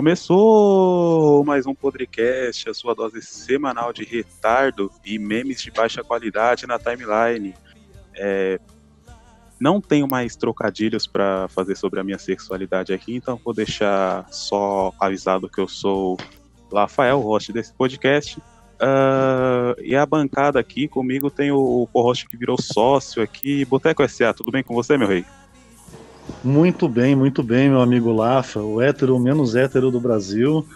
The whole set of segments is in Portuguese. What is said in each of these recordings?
Começou mais um podcast, a sua dose semanal de retardo e memes de baixa qualidade na timeline. É, não tenho mais trocadilhos para fazer sobre a minha sexualidade aqui, então vou deixar só avisado que eu sou Rafael, host desse podcast. Uh, e a bancada aqui comigo tem o, o que virou sócio aqui, Boteco SA. Tudo bem com você, meu rei? Muito bem, muito bem, meu amigo Lafa, o hétero menos hétero do Brasil.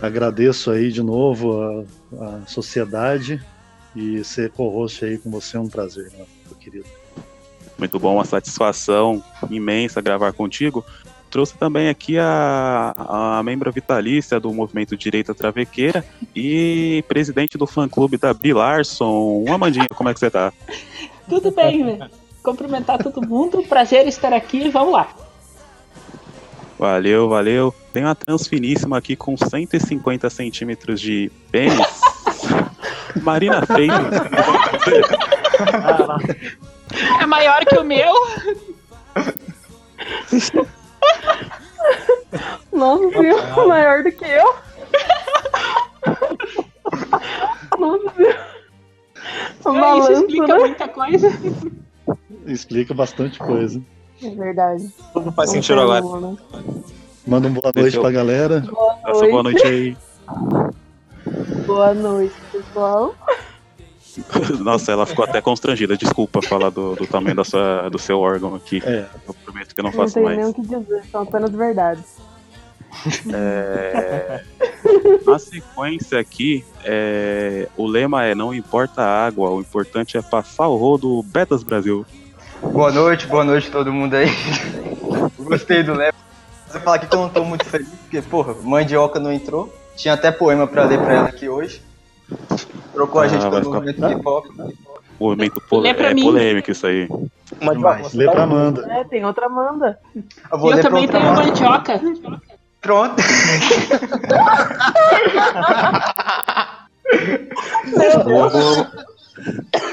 Agradeço aí de novo a, a sociedade e ser co-host aí com você é um prazer, meu querido. Muito bom, uma satisfação imensa gravar contigo. Trouxe também aqui a, a membro vitalícia do movimento Direita Travequeira e presidente do fã-clube da Bilarson. Uma Amandinha, como é que você tá? Tudo bem, velho cumprimentar todo mundo. Prazer estar aqui. Vamos lá. Valeu, valeu. Tem uma transfiníssima aqui com 150 centímetros de pênis. Marina Freitas. é maior que o meu? Nossa, viu? Maior do que eu? Nossa, viu? É, isso explica né? muita coisa explica bastante coisa. É verdade. Tudo faz sentido agora. Né? Manda um boa noite Deixa pra galera. Boa noite. boa noite aí. Boa noite, pessoal. Nossa, ela ficou até constrangida. Desculpa falar do, do tamanho da sua, do seu órgão aqui. É. Eu prometo que eu não faço mais. Não tenho nem o que dizer, são apenas verdades. É... Na sequência aqui, é... o lema é não importa a água, o importante é passar o rodo Betas Brasil. Boa noite, boa noite todo mundo aí. Gostei do lema. Vou falar aqui que eu não tô muito feliz, porque, porra, Mandioca não entrou. Tinha até poema pra ler pra ela aqui hoje. Trocou ah, a gente pelo ficar... movimento hip-hop. Movimento pol... é polêmico isso aí. Mas, lê pra Amanda. É, tem outra Amanda. Eu, eu também tenho mandioca. Pronto.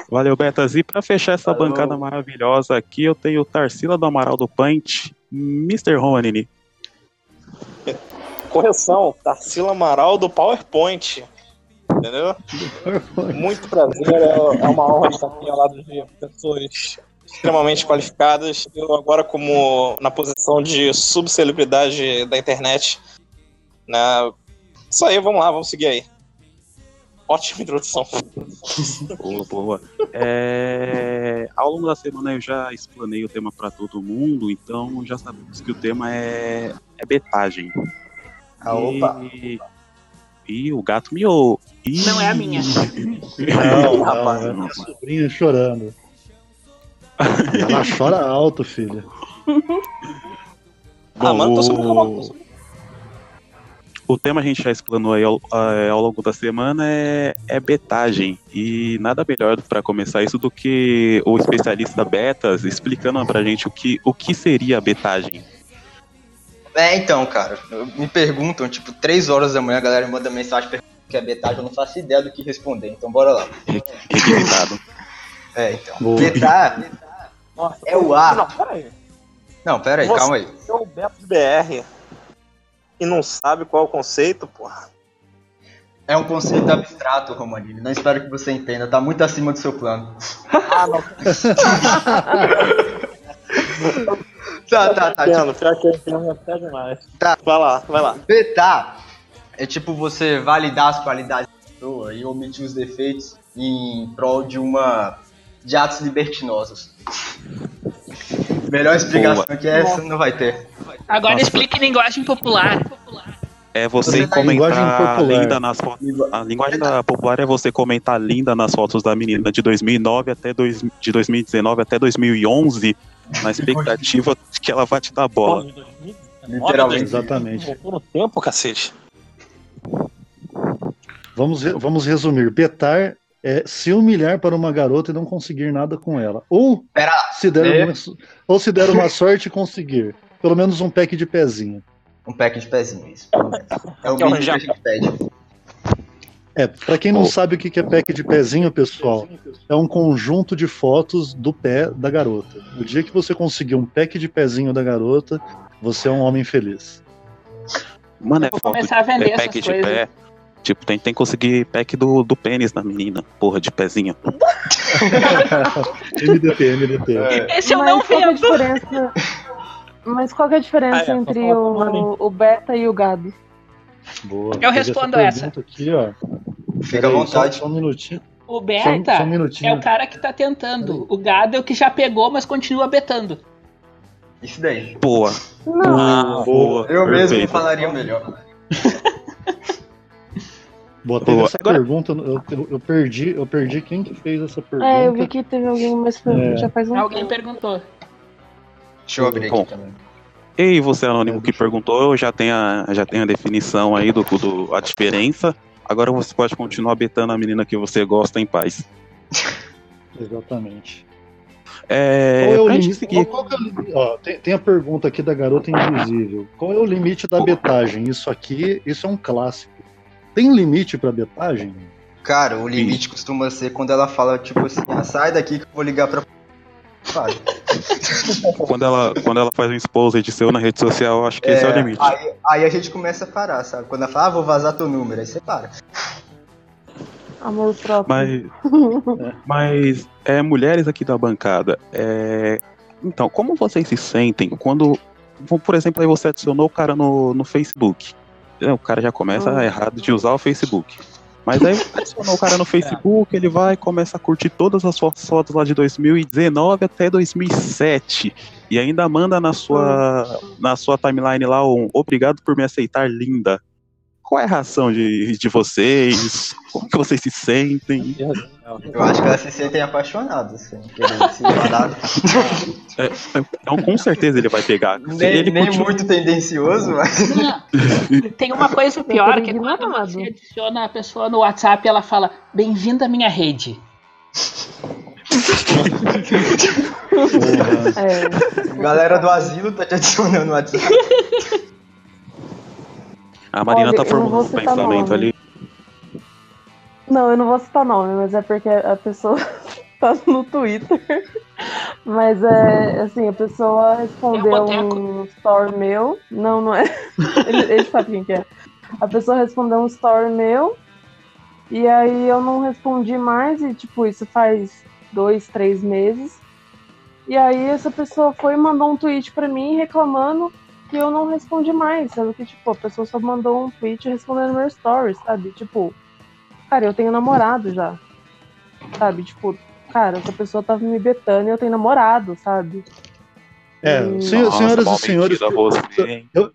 Valeu, Betas. E para fechar essa Valeu. bancada maravilhosa aqui, eu tenho Tarsila do Amaral do Paint, Mr. Romanini. Correção, Tarsila Amaral do PowerPoint. Entendeu? Muito prazer, é, é uma honra estar aqui ao lado de pessoas extremamente qualificadas. Eu agora como na posição de subcelebridade da internet, né? Isso aí, vamos lá, vamos seguir aí. Ótima introdução. Boa, boa. É, ao longo da semana eu já explanei o tema para todo mundo, então já sabemos que o tema é, é betagem. Ah, opa! E, e o gato miou. E... Não é a minha. Não, rapaz. É minha sobrinha chorando. Ela chora alto, filha. Bom, ah, o... o tema a gente já explanou aí ao, é, ao longo da semana é, é betagem. E nada melhor para começar isso do que o especialista Betas explicando pra gente o que, o que seria a betagem. É, então, cara, me perguntam, tipo, três horas da manhã a galera manda mensagem perguntando o que é betagem, eu não faço ideia do que responder, então bora lá. Requisitado. é, então. Betar nossa, é o A. Não, pera aí. Não, pera aí, Você calma aí. Você é o Beto BR e não sabe qual é o conceito, porra. É um conceito abstrato, Romanini. Não espero que você entenda. Tá muito acima do seu plano. Ah, não. tá, tá, tá. Entendo, tipo... pior que eu entendo até demais. Tá. Vai lá, vai lá. Betar é tipo você validar as qualidades da pessoa e omitir os defeitos em prol de uma de atos libertinosos. Melhor explicação Boa. que essa não vai ter. Agora Nossa. explique linguagem popular. É você, você tá comentar linda nas fotos. A linguagem da popular é você comentar linda nas fotos da menina de 2009 até dois, de 2019 até 2011, na expectativa de que ela vai te dar bola. Literalmente. Exatamente. no tempo, cacete. Vamos, vamos resumir. Betar é se humilhar para uma garota e não conseguir nada com ela. Ou, Pera, se, der uma, ou se der uma sorte conseguir. Pelo menos um pack de pezinho. Um pack de pezinho, isso. É o mínimo que a gente pede. É, pra quem não oh. sabe o que é pack de pezinho, pessoal, é um conjunto de fotos do pé da garota. O dia que você conseguir um pack de pezinho da garota, você é um homem feliz. Mano, é Vou foto começar a vender é pack essas de coisas. pé. Tipo, tem, tem que conseguir pack do, do pênis da menina. Porra, de pezinho. MDP, MDP. É, Esse eu Mas não qual que é a diferença? Mas qual que é a diferença Ah, é, entre só fala com o, o beta e o gado? Boa. Eu respondo pergunta Aqui, ó. Fica à vontade. Só, só um minutinho. O Só, um- beta só um minutinho. é o cara que tá tentando. O gado é o que já pegou, mas continua betando. Isso daí. Boa. Não, Ah, boa. Eu mesmo Perfeito. falaria melhor. Boa, teve essa Agora- pergunta, eu, eu, eu perdi, eu perdi quem que fez essa pergunta. é, eu vi que teve alguém, mas foi, É. já faz um Alguém tempo. perguntou. Deixa eu abrir Bom. aqui também. Ei, você anônimo que perguntou, eu já tenho a, já tenho a definição aí do, do a diferença. Agora você pode continuar betando a menina que você gosta em paz. Exatamente. É, Qual é o limite? seguir- Qual, qual que é o? Ó, tem, tem a pergunta aqui da garota invisível. Qual é o limite da betagem? Isso aqui, isso é um clássico. Tem limite pra betagem? Cara, o limite costuma ser quando ela fala, tipo assim, ah, sai daqui que eu vou ligar pra. Quando, ela, quando ela faz um exposed seu na rede social, eu acho que esse é o limite. Aí, aí a gente começa a parar, sabe? Quando ela fala, ah, vou vazar teu número, aí você para. Amor próprio. Mas, mas é, mulheres aqui da bancada, é, então, como vocês se sentem quando, por exemplo, aí você adicionou o cara no, no Facebook? O cara já começa Hum. errado de usar o Facebook. Mas aí adicionou o cara no Facebook, ele vai começa a curtir todas as suas fotos lá de 2019 até 2007. E ainda manda na sua, na sua timeline lá um obrigado por me aceitar, linda. Qual é a reação de, de vocês? Como que vocês se sentem? Eu acho que elas se sentem apaixonadas, assim. se mandar. Então, com certeza ele vai pegar. Nem ele nem continua- muito tendencioso, mas. Não. Tem uma coisa pior, que é quando você adiciona a pessoa no WhatsApp ela fala, bem-vindo à minha rede. É, Galera do asilo tá te adicionando no WhatsApp. A Marina Olha, tá formando um pensamento nome. ali. Não, eu não vou citar nome, mas é porque a pessoa tá no Twitter. Mas é assim, a pessoa respondeu um story meu. Não, não é. Ele, ele sabe quem que é. A pessoa respondeu um story meu. E aí eu não respondi mais, e tipo, isso faz dois, três meses. E aí essa pessoa foi e mandou um tweet pra mim reclamando que eu não respondi mais. Sabe que, tipo, a pessoa só mandou um tweet respondendo meu story, sabe? Tipo, cara, eu tenho namorado já. Sabe? Tipo, cara, essa pessoa tava me betando e eu tenho namorado, sabe? É, senho- Nossa, senhoras e senhores, você, hein? eu,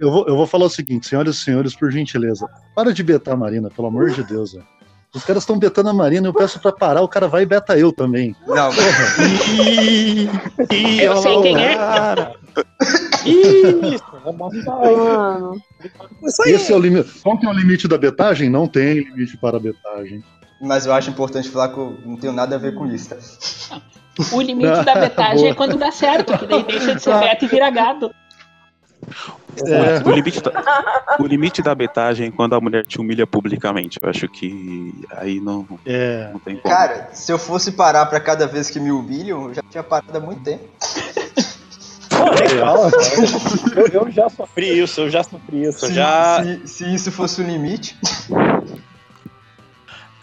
eu vou, eu vou falar o seguinte, senhoras e senhores, por gentileza, para de betar a Marina, pelo amor de Deus. velho. Os caras estão betando a Marina, eu peço pra parar, o cara vai e beta eu também. Não, Ih, ih, Eu sei quem é. cara. Isso, é. Mano. Esse é o limite. Qual que é o limite da betagem? Não tem limite para a betagem. mas eu acho importante falar que eu não tenho nada a ver com isso, tá? O limite da betagem é quando dá certo, que daí deixa de ser beta e vira gado. É, O, limite da, o limite da betagem é quando a mulher te humilha publicamente. Eu acho que aí não, é, não tem como. Cara, se eu fosse parar pra cada vez que me humilham, eu já tinha parado há muito tempo. Pô, legal. Eu, eu já sofri isso, eu já sofri isso. Se, já. se, se isso fosse o limite.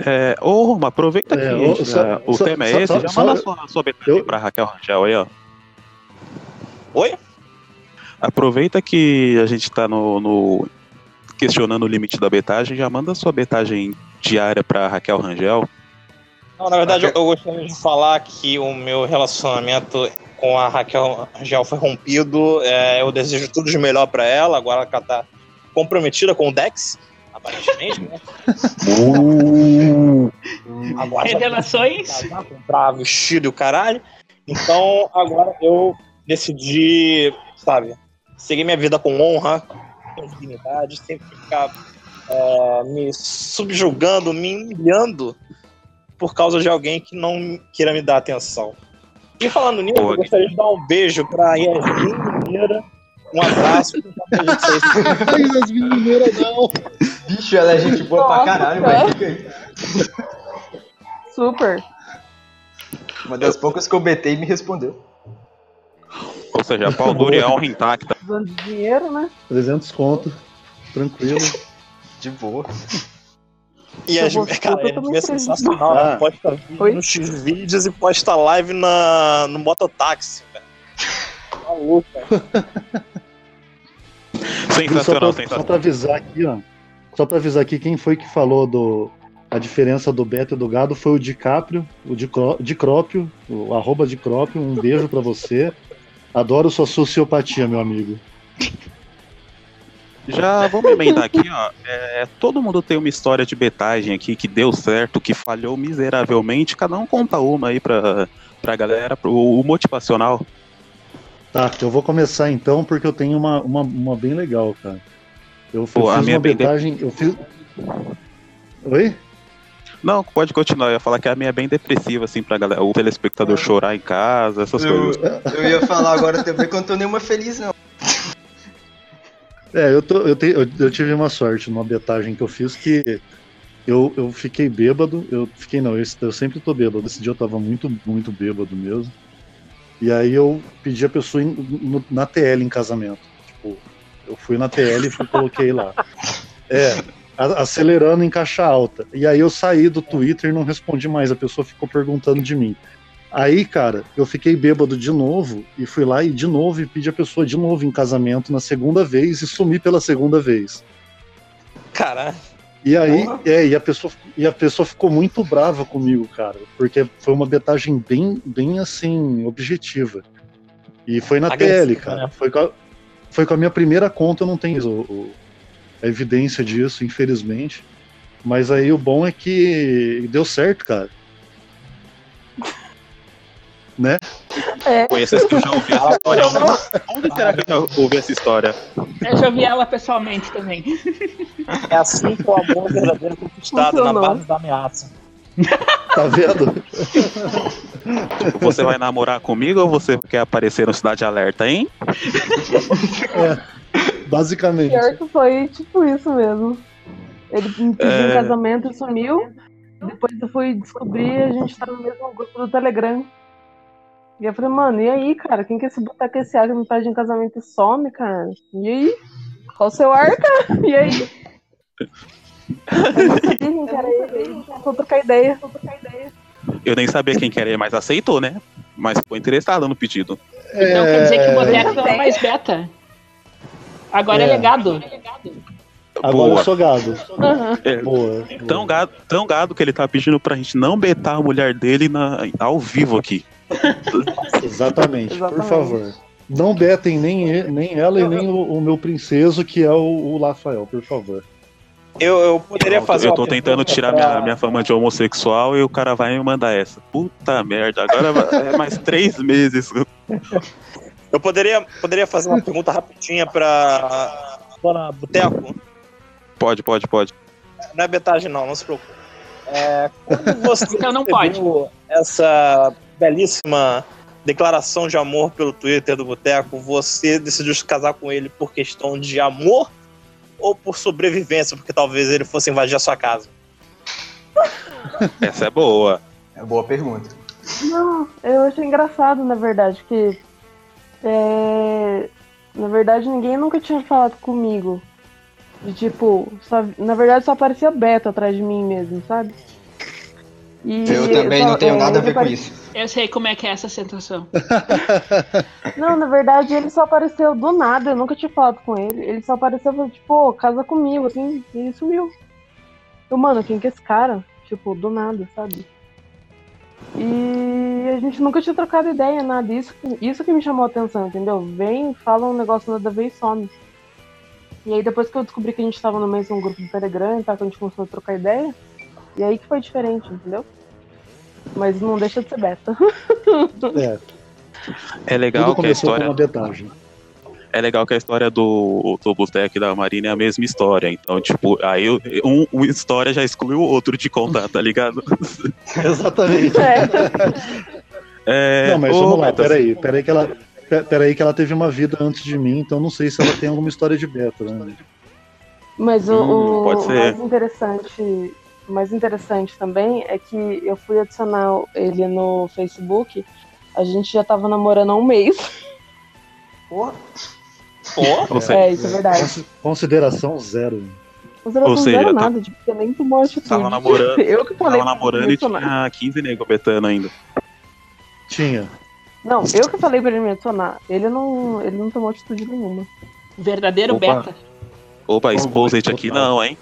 É, ô, Roma, aproveita É, que ô, já- só- o só- tema é só- esse, só- já só- manda sua, sua betagem eu- pra Raquel Rangel aí, ó. Oi? Aproveita que a gente tá no, no- questionando o limite da betagem, já manda sua betagem diária pra Raquel Rangel. Não, na verdade, eu, eu gostaria de falar que o meu relacionamento com a Raquel Rangel foi rompido. É, eu desejo tudo de melhor pra ela. Agora ela tá comprometida com o Dex, aparentemente, né? Agora já Revelações. comprar vestido e o caralho. Então, agora eu decidi, sabe, seguir minha vida com honra, com dignidade, sem ficar é, me subjugando, me humilhando por causa de alguém que não queira me dar atenção. E falando nisso, Pô, eu gostaria de dar um beijo pra Yasmin Mineira, um abraço. Yasmin Mineira, não. Bicho, ela é gente boa pra Nossa, caralho, cara. mas fica aí. super. Uma das poucas que eu betei me respondeu. Ou seja, a pau dura e a honra intacta. Precisando de dinheiro, né? 300 conto. tranquilo. De boa. E as cara, eu é tô muito sensacional. Ah. né? Posta vídeo Oi? no X-Vídeos e posta live na, no mototáxi, velho. Maluco, velho. Só Sensacional, pra, só sensacional. pra avisar aqui, ó. Só pra avisar aqui, quem foi que falou do. A diferença do Beto e do gado foi o DiCaprio, o Dicrópio, o arroba Dicrópio, um beijo pra você. Adoro sua sociopatia, meu amigo. Já vamos emendar aqui, ó. É, todo mundo tem uma história de betagem aqui que deu certo, que falhou miseravelmente. Cada um conta uma aí pra, pra galera, pro o motivacional. Tá, eu vou começar então, porque eu tenho uma, uma, uma bem legal, cara. Eu, Pô, eu a fiz minha uma betagem. Eu fiz. Oi? Não, pode continuar. Eu ia falar que a minha é bem depressiva, assim, pra galera. O telespectador chorar em casa, essas Eu, coisas. eu ia falar agora também que eu não tô nenhuma feliz, não. É, eu, tô, eu, te, eu, eu tive uma sorte numa betagem que eu fiz que eu, eu fiquei bêbado. Eu fiquei, não, eu, eu sempre tô bêbado. Esse dia eu tava muito, muito bêbado mesmo. E aí eu pedi a pessoa em- no- na TL em casamento. Tipo, eu fui na TL e fui, coloquei lá. É, acelerando em caixa alta. E aí eu saí do Twitter e não respondi mais. A pessoa ficou perguntando de mim. Aí, cara, eu fiquei bêbado de novo e fui lá e de novo e pedi a pessoa de novo em casamento na segunda vez e sumi pela segunda vez. Caralho. E aí, é, e a pessoa, e a pessoa ficou muito brava comigo, cara, porque foi uma betagem bem, bem assim, objetiva. E foi na Agressiva, TL, cara. né? Foi, com a, foi com a minha primeira conta, eu não tenho o- o- a evidência disso, infelizmente. Mas aí o bom é que deu certo, cara. Né? Conheço esse que eu já ouvi essa história. Onde será que eu já ouvi essa história? Eu já vi ela pessoalmente também. É assim que o amor verdadeiro é conquistado, na base da ameaça. Tá vendo? Você vai namorar comigo ou você quer aparecer no Cidade Alerta, hein? Basicamente. Pior que foi tipo isso mesmo. Ele me pediu É. em casamento e sumiu. Depois eu fui descobrir e a gente tá no mesmo grupo do Telegram. E eu falei, mano, e aí, cara? Quem que é esse boteco esse ar que me pede em casamento e some, cara? E aí? Qual o seu ar, cara? E aí? Eu não sabia quem que era ele. Aí a gente começou a trocar ideia. Trocar ideia. Eu nem sabia quem queria, mas aceitou, né? Mas ficou interessado no pedido. Então quer dizer que o É, boteco não é mais beta. Agora é, É. legado. Agora Boa. eu sou gado. Aham. É, Boa. tão, gado, tão gado que ele tá pedindo pra gente não betar a mulher dele na, ao vivo aqui. Exatamente, por Exatamente. favor. Não betem nem, nem ela e nem o, o meu princeso, que é o, o Rafael, por favor. Eu, eu poderia fazer eu tô tentando tirar pra- minha, minha fama de homossexual e o cara vai me mandar essa. Puta merda, agora é mais três meses. Eu poderia, poderia fazer uma pergunta rapidinha pra Dona Boteco? Pode, pode, pode. Não é betagem, não, não se preocupe. É, quando você não recebeu essa belíssima declaração de amor pelo Twitter do Boteco, você decidiu se casar com ele por questão de amor ou por sobrevivência, porque talvez ele fosse invadir a sua casa? Essa é boa. É boa pergunta. Não, eu achei engraçado, na verdade, que é, na verdade ninguém nunca tinha falado comigo. De tipo, só- na verdade só aparecia Beto atrás de mim mesmo, sabe? E Eu também só- não tenho é, nada a ver com apare- isso. Eu sei como é que é essa sensação. Não, na verdade ele só apareceu do nada, eu nunca tinha falado com ele. Ele só apareceu e falou, tipo, "Ô, casa comigo, assim, e sumiu. Eu, mano, quem que é esse cara? Tipo, do nada, sabe? E a gente nunca tinha trocado ideia, nada. Isso, que- isso que me chamou a atenção, entendeu? Vem, fala um negócio nada a ver e some. E aí depois que eu descobri que a gente tava no mesmo grupo do Telegram e tal, que a gente começou a trocar ideia, e aí que foi diferente, entendeu? Mas não deixa de ser beta. É, É legal tudo que a história. É legal que a história do, e da Marina é a mesma história. Então, tipo, aí um, uma história já exclui o outro de contar, tá ligado? Exatamente. É, Não, mas ô, vamos lá, Betas, peraí, peraí que ela. pe- Peraí que ela teve uma vida antes de mim, então não sei se ela tem alguma história de beta, né? Mas o, Hum, o mais interessante, mais interessante também é que eu fui adicionar ele no Facebook, a gente já tava namorando há um mês. Porra. Pô, Ou seja, É, isso é verdade. Consi- Consideração zero. Não Ou seja, fizeram tá- nada, tipo, você nem tomou atitude. Tava namorando- Eu que falei. tava namorando e tinha 15 nego betando ainda. Tinha. Não, eu que falei pra ele me adicionar. Ele não, ele não tomou atitude nenhuma. Verdadeiro Opa. beta. Opa, exposed aqui não, hein?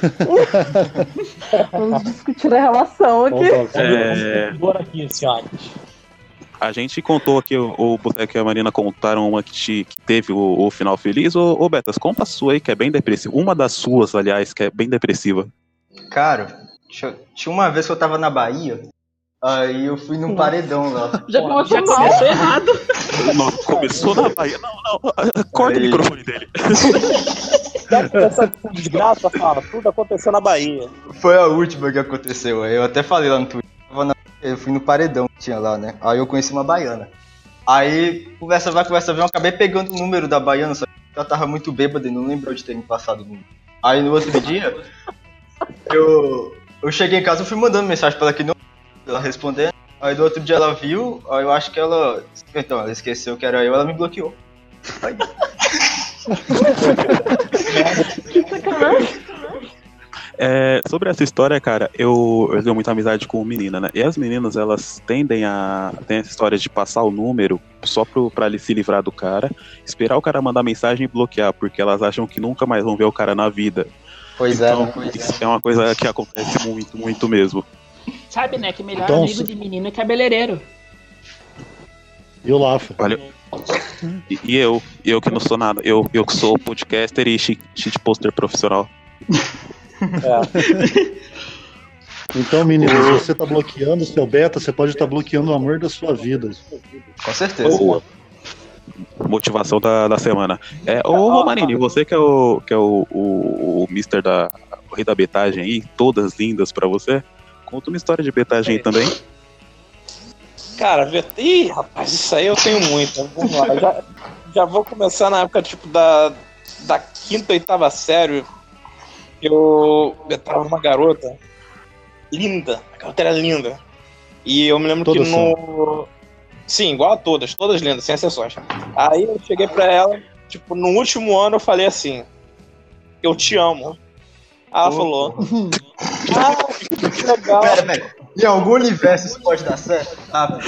Vamos discutir a relação aqui. É, Agora aqui, senhores. a gente contou aqui, o, o Boteco e a Marina contaram uma que, te- que teve o, o final feliz. Ô, ô Betas, conta a sua aí, que é bem depressiva. Uma das suas, aliás, que é bem depressiva. Cara, tinha, tinha uma vez que eu tava na Bahia, aí eu fui num paredão lá. Já, Pô, já já mal. começou errado. Nossa, começou na Bahia. Não, não, corta o Aí. microfone dele. Essa desgraça, fala, tudo aconteceu na Bahia. Foi a última que aconteceu. aí Eu até falei lá no Twitter. Eu fui no paredão que tinha lá, né? Aí eu conheci uma baiana. Aí, conversa vai, conversa vem, eu acabei pegando o número da baiana, só que ela tava muito bêbada e não lembrou de ter me passado o número. Aí no outro dia, eu, eu cheguei em casa e fui mandando mensagem pra ela que não ela respondendo. Aí do outro dia ela viu, aí eu acho que ela. Então, ela esqueceu que era eu, ela me bloqueou. Aí, Que sacanagem. É, sobre essa história, cara, eu, eu tenho muita amizade com menina, né? E as meninas, elas tendem a. Tem essa história de passar o número só pro, pra ele se livrar do cara, esperar o cara mandar mensagem e bloquear, porque elas acham que nunca mais vão ver o cara na vida. pois é, Então, né? Pois é. isso é uma coisa que acontece muito, muito mesmo. Sabe, né? Que melhor Então, amigo de menino é cabeleireiro. E o Lafa? Valeu. E, e eu, eu que não sou nada, eu, eu que sou podcaster e shit, shit poster profissional. Então, meninos, se você tá bloqueando o seu beta, você pode estar bloqueando o amor da sua vida. Com certeza. Boa. Motivação da, da semana. É, ô Romanini, você que é o, que é o, o, o Mister da o rei da betagem aí, todas lindas pra você. Conta uma história de betagem aí também. Cara, vê- ih, rapaz, isso aí eu tenho muito. Vamos lá. Já, já vou começar na época, tipo, da, da quinta, oitava série. Eu, eu tava uma garota linda. A garota era linda. E eu me lembro Todas que no. Sim, igual a todas, todas lindas, sem exceções. Aí eu cheguei pra ela, tipo, no último ano eu falei assim: Eu te amo. Ela falou: Ah, que legal. Pera, pera. Em algum universo isso pode dar certo? Ah,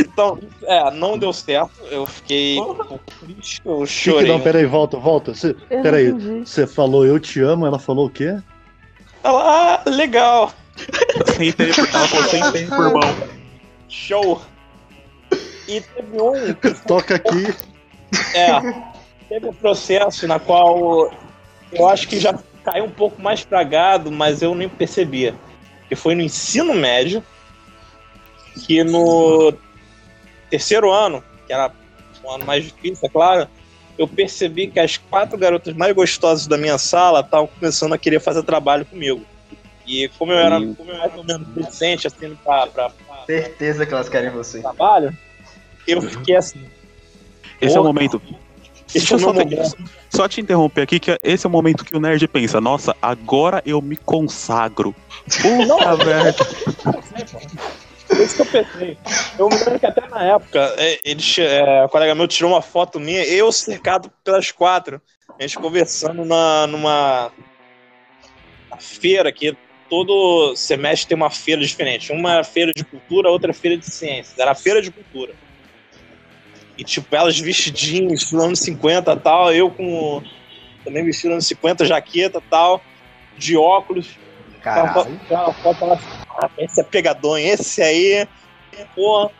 Então, é, não deu certo. Eu fiquei eu Que que chorei. não, peraí, volta, volta. Não peraí, você falou eu te amo, ela falou o quê? Ela, ah, legal, Sem tempo, ela falou sem tempo, irmão. show. E teve um, Toca aqui. é, teve um processo na qual eu acho que já caiu um pouco mais pra gado, mas eu nem percebia. Que foi no ensino médio, que no terceiro ano, que era um ano mais difícil, é claro, eu percebi que as quatro garotas mais gostosas da minha sala estavam começando a querer fazer trabalho comigo. E como eu era, como eu era mais ou menos decente, assim, pra, pra, pra certeza que elas querem você. trabalho, eu fiquei assim. Esse é o momento. Esse Deixa é só, te, só te interromper aqui, que esse é o momento que o nerd pensa: Nossa, agora eu me consagro. Puta merda. Isso que eu pensei. Eu me lembro que até na época, é, ele, é, o colega meu tirou uma foto minha, eu cercado pelas quatro. A gente conversando na, numa feira que todo semestre tem uma feira diferente. Uma é feira de cultura, outra é feira de ciências. Era a feira de cultura. E tipo, elas vestidinhas, estilo anos 50 e tal, eu com também vestido anos 50, jaqueta e tal, de óculos. Caralho. foto lá, ah, esse é pegadonho, esse aí, pô,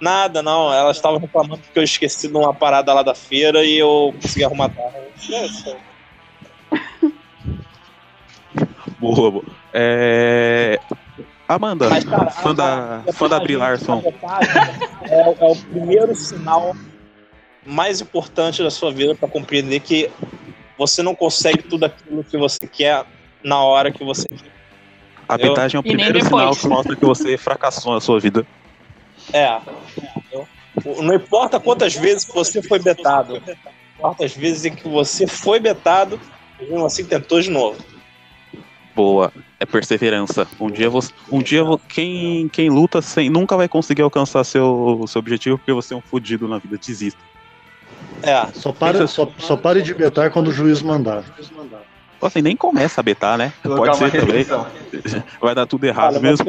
nada, não. Elas estavam reclamando que eu esqueci de uma parada lá da feira e eu consegui arrumar tarde. É. Boa, boa. É... Amanda, Mas, cara, fã da, fã da Brie Larson. É, o- é o primeiro sinal mais importante da sua vida para compreender que você não consegue tudo aquilo que você quer na hora que você quer. A betagem é o primeiro sinal que mostra que você fracassou na sua vida. É. Não importa quantas vezes você foi betado, importa as vezes em que você foi betado e mesmo assim tentou de novo. Boa. É perseverança. Um dia você. Um dia quem, quem luta sem, nunca vai conseguir alcançar seu, seu objetivo porque você é um fudido na vida. Desista. É. Só pare, só, só pare de betar quando o juiz mandar. Assim, nem começa a betar, né? Pode ser também. Vai dar tudo errado Olha, mesmo.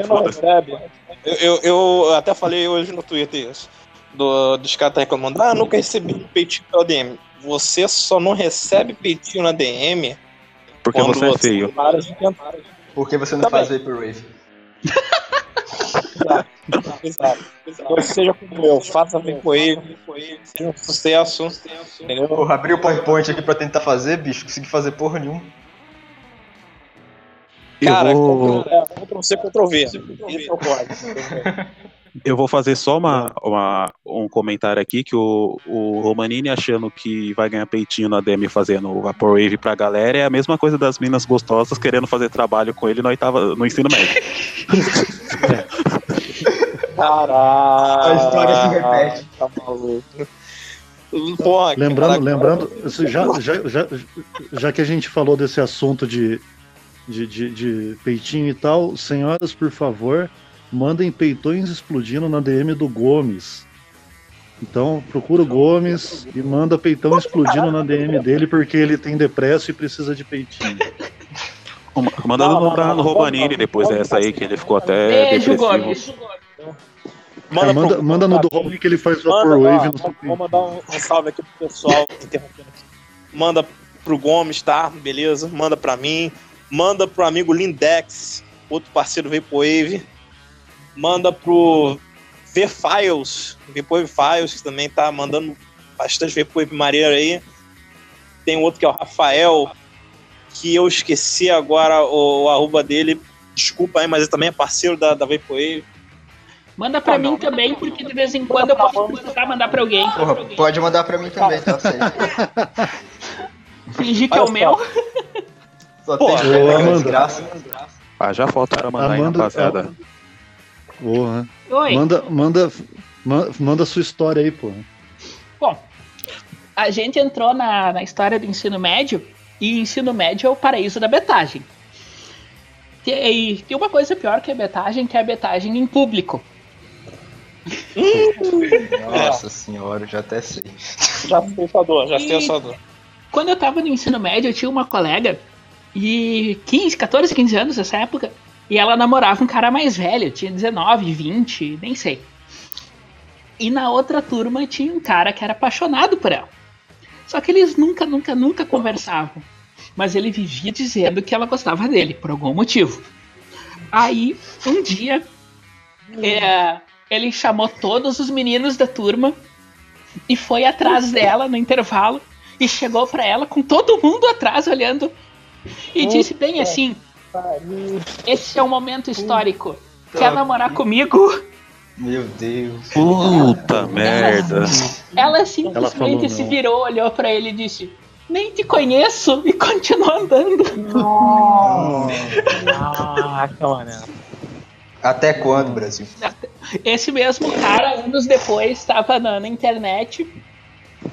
Eu, eu, eu até falei hoje no Twitter isso. Do, dos caras tá reclamando, ah, nunca recebi peitinho pela DM. Você só não recebe peitinho na DM Porque quando você é feio. para de. Por que você não Também. faz Vaporwave? Exato. Exato. Seja como eu, faça bem com ele, seja um sucesso. Entendeu? Porra, abri o PowerPoint aqui pra tentar fazer, bicho. Consegui fazer porra nenhuma. Cara, eu, vou, Ctrl- é, Ctrl C, Ctrl V. Esse é o código. eu vou fazer só uma, uma- um comentário aqui que o, o Romanini achando que vai ganhar peitinho na DM fazendo o Vaporwave pra galera é a mesma coisa das minas gostosas querendo fazer trabalho com ele no, oitava, no ensino médio. Caralho. A história se repete. Tá maluco. Porra, Lembrando, cara, lembrando já, já, já, já que a gente falou desse assunto de, de, de, de peitinho e tal, senhoras, por favor, mandem peitões explodindo na DM do Gomes. Então, procura o Gomes e manda peitão explodindo na DM dele porque ele tem depresso e precisa de peitinho. Manda Não, não, no, não, no não, depois dessa aí que ele ficou até Beijo, depressivo. Gomes. Manda, manda, pro- manda no do Romy que ele faz Manda, Vaporwave vou, vou mandar um, um salve aqui pro pessoal interrompendo aqui. Manda pro Gomes, tá? Beleza? Manda pra mim. Manda pro amigo Lindex, outro parceiro Vaporwave. Manda pro V-Files, Vaporwave Files, que também tá mandando bastante Vaporwave maneiro aí. Tem outro que é o Rafael, que eu esqueci agora o, o arroba dele. Desculpa aí, mas ele também é parceiro da, da Vaporwave. Manda pra mim também, porque de vez em quando eu posso mandar pra alguém. Porra, pode mandar pra mim também, tá certo. Fingir que é o meu. Só Pô, tem Amanda. desgraça. Ah, já falta pra mandar aí, Amanda- rapaziada. Porra. Oi. Manda, manda, ma- manda a sua história aí, porra. Bom, a gente entrou na, na história do ensino médio e ensino médio é o paraíso da betagem. E, tem uma coisa pior que a betagem, que é a betagem em público. Nossa senhora, já até sei. Já sei sua dor, já sei a sua dor. Quando eu tava no ensino médio, eu tinha uma colega e 15, 14, 15 anos nessa época, e ela namorava um cara mais velho, tinha 19, 20, nem sei. E na outra turma tinha um cara que era apaixonado por ela. Só que eles nunca, nunca, nunca conversavam. Mas ele vivia dizendo que ela gostava dele, por algum motivo. Aí, um dia, é, ele chamou todos os meninos da turma e foi atrás dela no intervalo e chegou pra ela com todo mundo atrás olhando e disse bem assim: Esse é um momento histórico. Quer namorar comigo? Meu Deus. Puta merda. Ela simplesmente se não. virou, olhou pra ele e disse: Nem te conheço e continuou andando. Caraca, mané. Até quando, Brasil? Esse mesmo cara, anos depois, estava na internet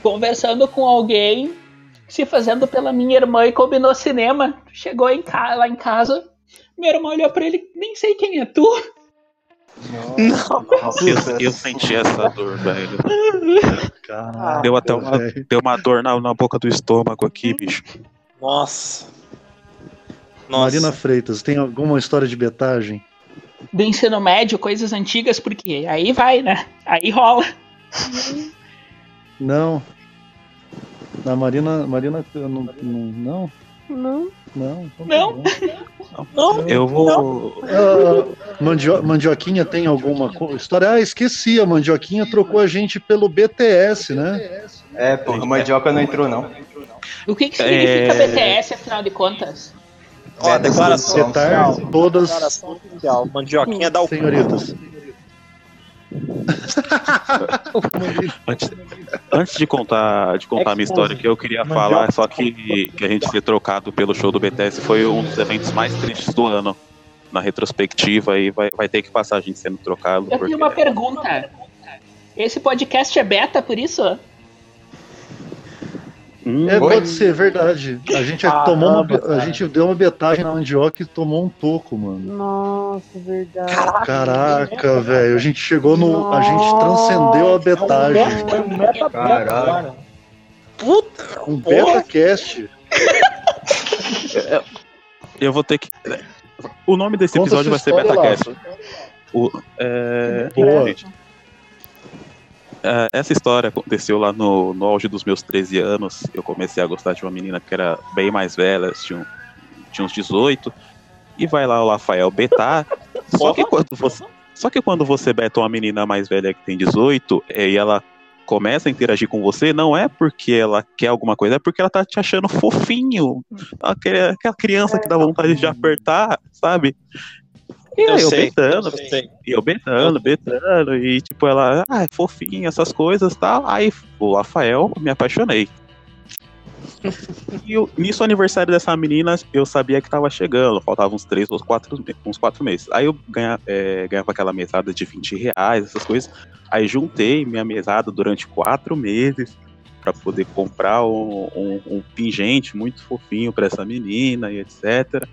conversando com alguém, se fazendo pela minha irmã e combinou cinema. Chegou em ca- lá em casa, minha irmã olhou pra ele, nem sei quem é tu. Eu, eu senti essa dor, velho. Caralho. Deu até uma, velho. deu uma dor na, na boca do estômago aqui, bicho. Nossa. Nossa. Marina Freitas, tem alguma história de betagem? Do ensino médio, coisas antigas, porque aí vai, né? Aí rola. Não. Na Marina, Marina, não, não, não, Não. não. então tá Não. Eu vou. Ah, Mandio- Mandioquinha tem alguma história? Ah, esqueci, a Mandioquinha trocou a gente pelo BTS, né? É, porra, mandioca não entrou, não. O que, que significa É. BTS, afinal de contas? Ó, declaração Setar oficial. todas, Declaração oficial. Mandioquinha dá o senhoritas. Antes, antes de contar, de contar a minha história aqui, eu queria falar só que, que a gente ser trocado pelo show do BTS foi um dos eventos mais tristes do ano. Na retrospectiva, e vai, vai ter que passar a gente sendo trocado. Eu porque- tenho uma pergunta. Esse podcast é beta, por isso? Hum, É, pode ser, verdade. A gente Caramba, tomou uma, be- a gente deu uma betagem na mandioca e tomou um toco, mano. Nossa, verdade. Caraca, velho, a gente chegou no. A gente transcendeu a betagem. Foi um meta Caralho. agora. Puta, Um betacast. eu vou ter que. O nome desse Conta episódio vai ser BetaCast. O, é, Boa. gente, é, essa história aconteceu lá no, no auge dos meus 13 anos. Eu comecei a gostar de uma menina que era bem mais velha, elas tinham, tinha uns 18. E vai lá o Rafael betar. Só que quando você. Só que quando você beta uma menina mais velha que tem 18 é, e ela começa a interagir com você, não é porque ela quer alguma coisa, é porque ela tá te achando fofinho. Aquele- Aquela criança que dá vontade de apertar, sabe? E eu eu sei. betando, eu sei. e eu betando, betando, e tipo, ela, ah, é fofinha, essas coisas tal. Aí o Rafael, me apaixonei. E eu, nisso, o aniversário dessa menina, eu sabia que tava chegando, faltavam uns três ou quatro, uns quatro meses. Aí eu ganha, é, ganhava aquela mesada de 20 reais, essas coisas. Aí juntei minha mesada durante quatro meses para poder comprar um, um, um pingente muito fofinho para essa menina e etc.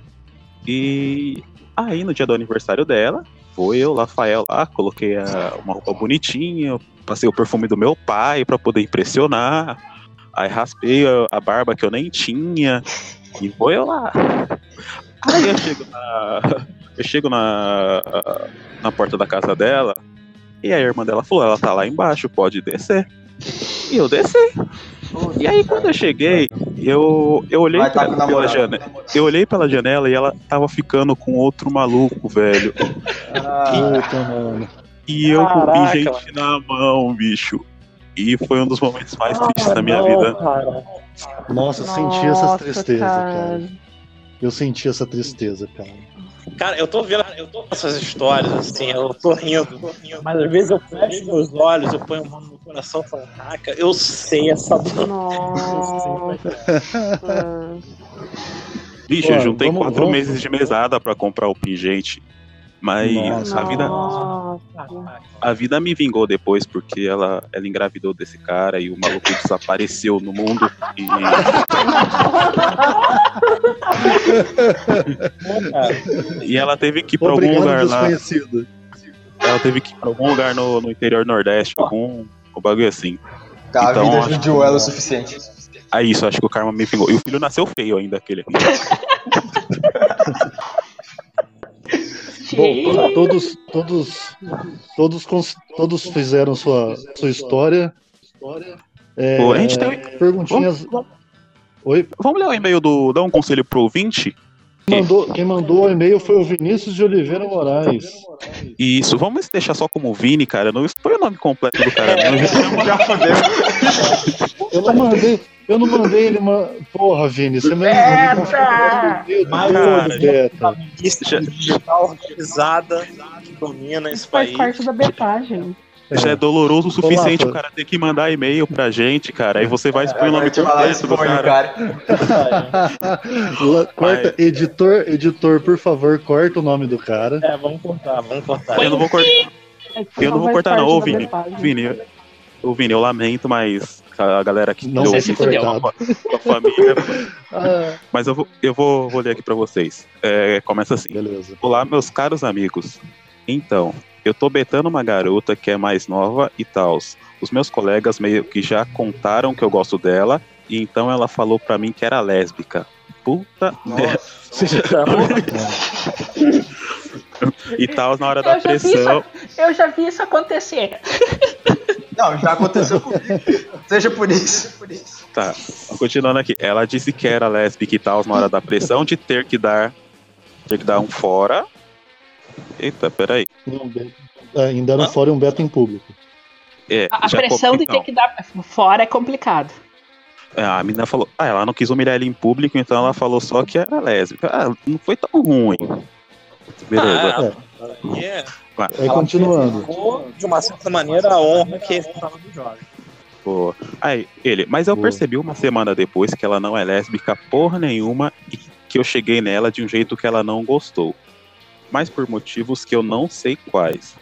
E aí no dia do aniversário dela, foi eu, Rafael, lá, coloquei a- uma roupa bonitinha, passei o perfume do meu pai para poder impressionar. Aí raspei a, a barba que eu nem tinha. E vou eu lá. Aí eu chego na. Eu chego na, na porta da casa dela. E a irmã dela falou, ela tá lá embaixo, pode descer. E eu desci. E aí quando eu cheguei, eu, eu olhei tá pra- com pela namorado. janela. Eu olhei pela janela e ela tava ficando com outro maluco, velho. Puta, mano. E eu com gente na mão, bicho. E foi um dos momentos mais Ah, tristes da minha não, vida. cara. Nossa, eu senti essa Nossa, tristeza, cara. cara. Eu senti essa tristeza, cara. Cara, eu tô vendo, eu tô com essas histórias, assim, eu tô rindo. Mas às vezes eu fecho meus olhos, eu ponho a mão no meu coração e falo, caraca, eu sei essa dor. Nossa. Bicho, eu juntei vamos- quatro vamos- meses de mesada pra comprar o pingente. Mas Nossa. a vida, Nossa. a vida me vingou depois, porque ela, ela engravidou desse cara e o maluco desapareceu no mundo. E E ela teve que ir pra algum lugar lá. Ela teve que ir pra algum lugar no, no interior nordeste, algum um bagulho assim. Tá, a Então, vida acho judiou ela o suficiente. Aí isso, acho que o karma me vingou. E o filho nasceu feio ainda, aquele. Bom, to- todos, todos, todos, todos fizeram sua, sua história. É, Pô, a gente tem- perguntinhas. Oi? Vamos ler o e-mail do. Dar um conselho pro ouvinte? Quem mandou, quem mandou o e-mail foi o Vinícius de Oliveira Moraes. Isso, vamos deixar só como Vini, cara. Não põe o nome completo do cara. não. Fodeu. Eu não mandei, eu não mandei ele. Ma... Porra, Vini, você me me confirmou o Mas, Beta. digital organizada que domina esse Faz país. parte da betagem. Já é doloroso o suficiente Rafa. o cara ter que mandar e-mail pra gente, cara. Aí você vai expor o nome completo do cara. cara. Corta, editor, editor, por favor, corta o nome do cara. É, vamos cortar, vamos cortar. Eu não vou cortar. É Eu não vou faz cortar, não, Vini. Vini, eu- ô Vini, eu lamento, mas a galera que Não sei se ouve fudeu. com a- com a família. Ah, Mas eu vou, eu vou, vou ler aqui pra vocês. É, começa assim. beleza. Olá, meus caros amigos. Então, eu tô betando uma garota que é mais nova e tal. Os meus colegas meio que já contaram que eu gosto dela, e então ela falou pra mim que era lésbica. Puta merda. E tal, na hora da Eu vi pressão. Eu já vi isso acontecer. Não, já aconteceu comigo. Seja por isso. Tá, continuando aqui. Ela disse que era lésbica e tal, na hora da pressão de ter que dar. Ter que dar um fora. Eita, peraí. Um é, ainda era fora um beta em público. É, A, pressão de então. ter que dar fora é complicado. É, A menina falou, ah, ela não quis humilhar ele em público, então ela falou só que era lésbica. Ah, não foi tão ruim. Beleza. Ah, e é, Aí continuando. de uma certa maneira, a honra que estava do jovem. Pô. Aí, ele, mas eu Boa. percebi uma semana depois que ela não é lésbica porra nenhuma e que eu cheguei nela de um jeito que ela não gostou. Mas por motivos que eu não sei quais.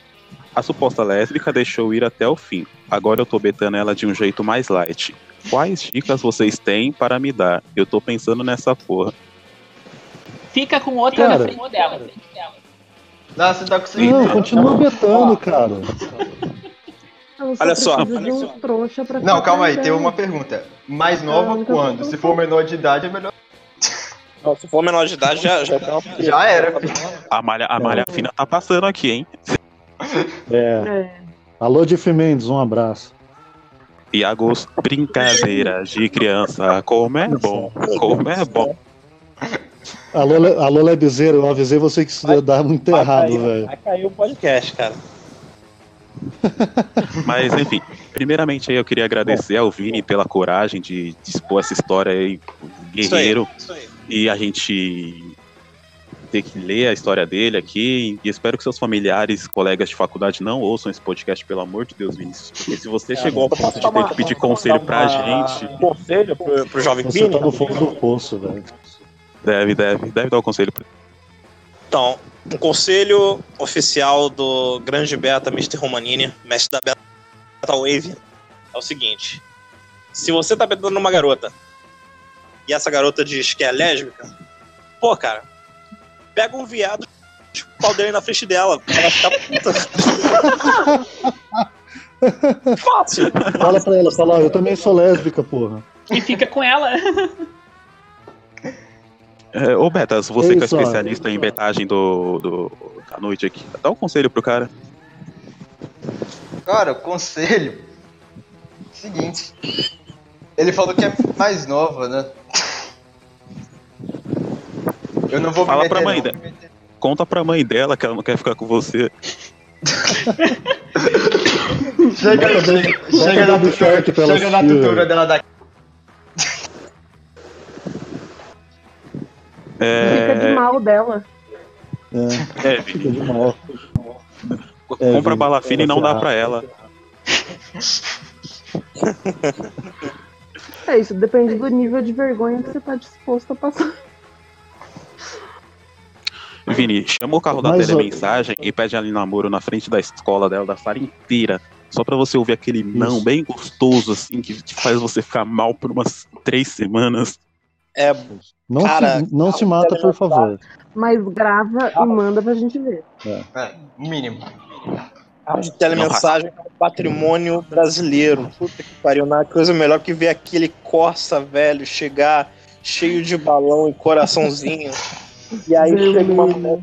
A suposta lésbica deixou ir até o fim. Agora eu tô betando ela de um jeito mais light. quais dicas vocês têm para me dar? Eu tô pensando nessa porra. Fica com outra Cara. na frente dela. Não, você tá conseguindo. Não, continua betando, cara. Eu Olha só, um Não, calma aí, tem uma pergunta. Mais nova Ah, quando? então- Se for menor de idade, é melhor. Não, se for menor de idade, já, já Já era. A malha, a malha fina tá passando aqui, hein? É. É. Alô, Jeff Mendes, um abraço. Iagos, brincadeira de criança, como é bom, como é bom. Alô, Le- alô Lebizeiro, eu avisei você que isso ia dar muito Vai errado, cair, velho. vai cair o podcast, cara. Mas enfim, primeiramente aí eu queria agradecer ao Vini pela coragem de expor essa história aí, guerreiro, Isso aí. e a gente ter que ler a história dele aqui. E espero que seus familiares, colegas de faculdade não ouçam esse podcast, pelo amor de Deus, Vinícius. Porque se você chegou ao ponto de ter que pedir conselho pra gente, Um conselho pro, pro jovem Você Vini? tá no fundo do poço, velho. Deve, deve, deve dar o conselho pra Então, um conselho oficial do grande beta Mr. Romanini, mestre da Beta Wave, é o seguinte: se você tá betando uma garota e essa garota diz que é lésbica, pô, cara, pega um viado e o pau dele na frente dela, pra ela ficar puta. Fácil. Fala pra ela, fala, ó, eu também sou lésbica, porra. E fica com ela. É, ô Betas, você que é especialista em betagem do, do, da noite aqui, dá um conselho pro cara. Cara, conselho. Seguinte. Ele falou que é mais nova, né? Eu não vou me Fala meter, pra mãe dela. Conta pra mãe dela que ela não quer ficar com você. Chega, chega, chega na tutora, chega na tutora dela daqui. Fica de É, mal dela. É, é, Vini, fica de mal. compra Vini, bala fina e não dá pra ela. É isso, depende do nível de vergonha que você tá disposto a passar. Vini, chama o carro da Mas, ó- telemensagem e pede ela em namoro na frente da escola dela, da sala inteira. Só pra você ouvir aquele não bem gostoso, assim, que te faz você ficar mal por umas três semanas. É, Não, Cara, se, não se mata, por favor. Mas grava e manda pra gente ver. É, o mínimo. A de telemensagem é um patrimônio brasileiro. Puta que pariu, não é coisa melhor que ver aquele Corsa velho chegar cheio de balão e coraçãozinho. E aí chega uma mulher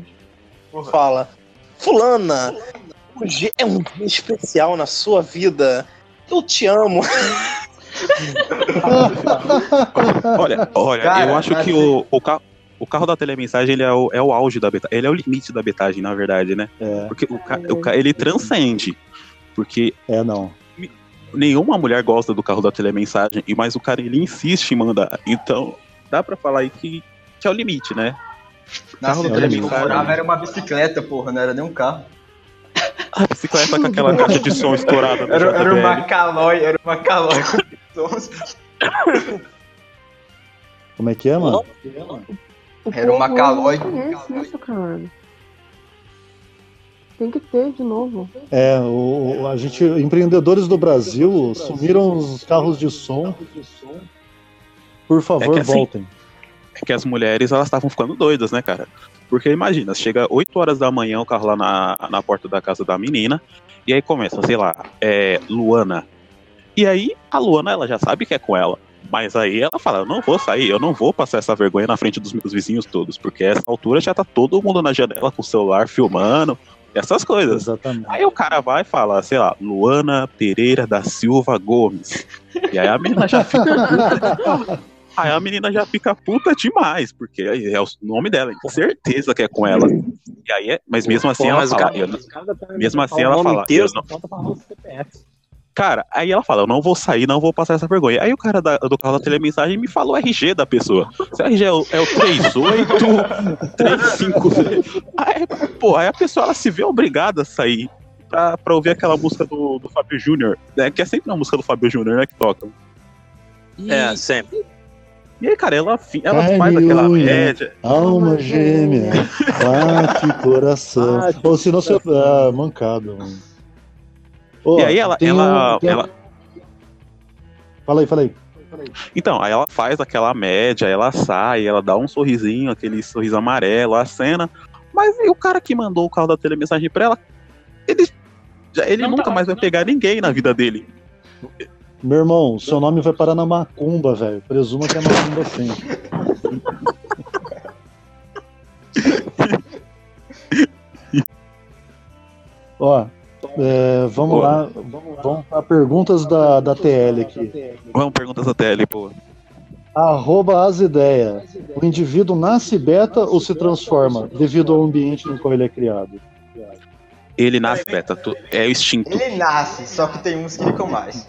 e fala: Fulana, hoje é um dia especial na sua vida. Eu te amo. Olha, olha, Cara, eu acho que assim- o, o, ca- o carro da telemensagem ele é o, é o auge da betagem. Ele é o limite da betagem, na verdade, né? É, Porque o, ca- o ca- ele transcende. Porque é não. nenhuma mulher gosta do carro da telemensagem, e mas o cara ele insiste em mandar. Então, dá pra falar aí que, que é o limite, né? Na Carro que eu telemensagem. morava era uma bicicleta, porra, não era nem um carro. A bicicleta com aquela caixa de som estourada. da Era, era uma calói, era uma calói. Como é que é, mano? O Era uma povo calói. Não conhece isso, cara. Tem que ter de novo. É, o, o- a gente, empreendedores do Brasil sumiram os carros de som. Por favor, É assim, voltem. É que as mulheres elas estavam ficando doidas, né, cara? Porque imagina, chega 8 horas da manhã o carro lá na, na porta da casa da menina, e aí começa, sei lá, é, Luana. E aí a Luana ela já sabe que é com ela. Mas aí ela fala, eu não vou sair, eu não vou passar essa vergonha na frente dos meus vizinhos todos, porque a essa altura já tá todo mundo na janela com o celular filmando, essas coisas. Exatamente. Aí o cara vai e fala, sei lá, Luana Pereira da Silva Gomes. E aí a menina já fica puta. Aí a menina já fica puta demais, porque é o nome dela, com certeza que é com ela. E aí, é- mas mesmo assim ela fala, eu tá mesmo assim ela fala, inteiro, eu não- Cara, aí ela fala, eu não vou sair, não vou passar essa vergonha. Aí o cara da- do carro da telemensagem me falou o RG da pessoa. Se o RG é o, é o 38, 35. Aí, pô, aí a pessoa ela se vê obrigada a sair pra, pra ouvir aquela música do, do Fábio Júnior, né? Que é sempre uma música do Fábio Júnior, né? Que toca. E, É, sempre. e aí, cara, ela, ela faz aquela unha. média. Alma gêmea, bate coração. Ah, Ou senão você. Ah, mancado. mano. Ô, E aí ela- tem ela- um- um- ela- Fala aí, fala aí. Então, aí ela faz aquela média, ela sai, ela dá um sorrisinho, aquele sorriso amarelo, a cena. Mas e o cara que mandou o carro da telemensagem pra ela, ele, já- ele Não nunca tá- mais vai não- pegar ninguém na vida dele. Meu irmão, seu nome vai parar na macumba, velho. Presuma que é macumba sempre. Ó, é, vamos Boa. lá, vamos para perguntas da, da TL aqui. Vamos perguntas da TL, pô. Arroba as ideias. O indivíduo nasce beta ou se transforma devido ao ambiente no qual ele é criado? Ele nasce beta, tu- é o instinto. Ele nasce, só que tem uns que ficam mais.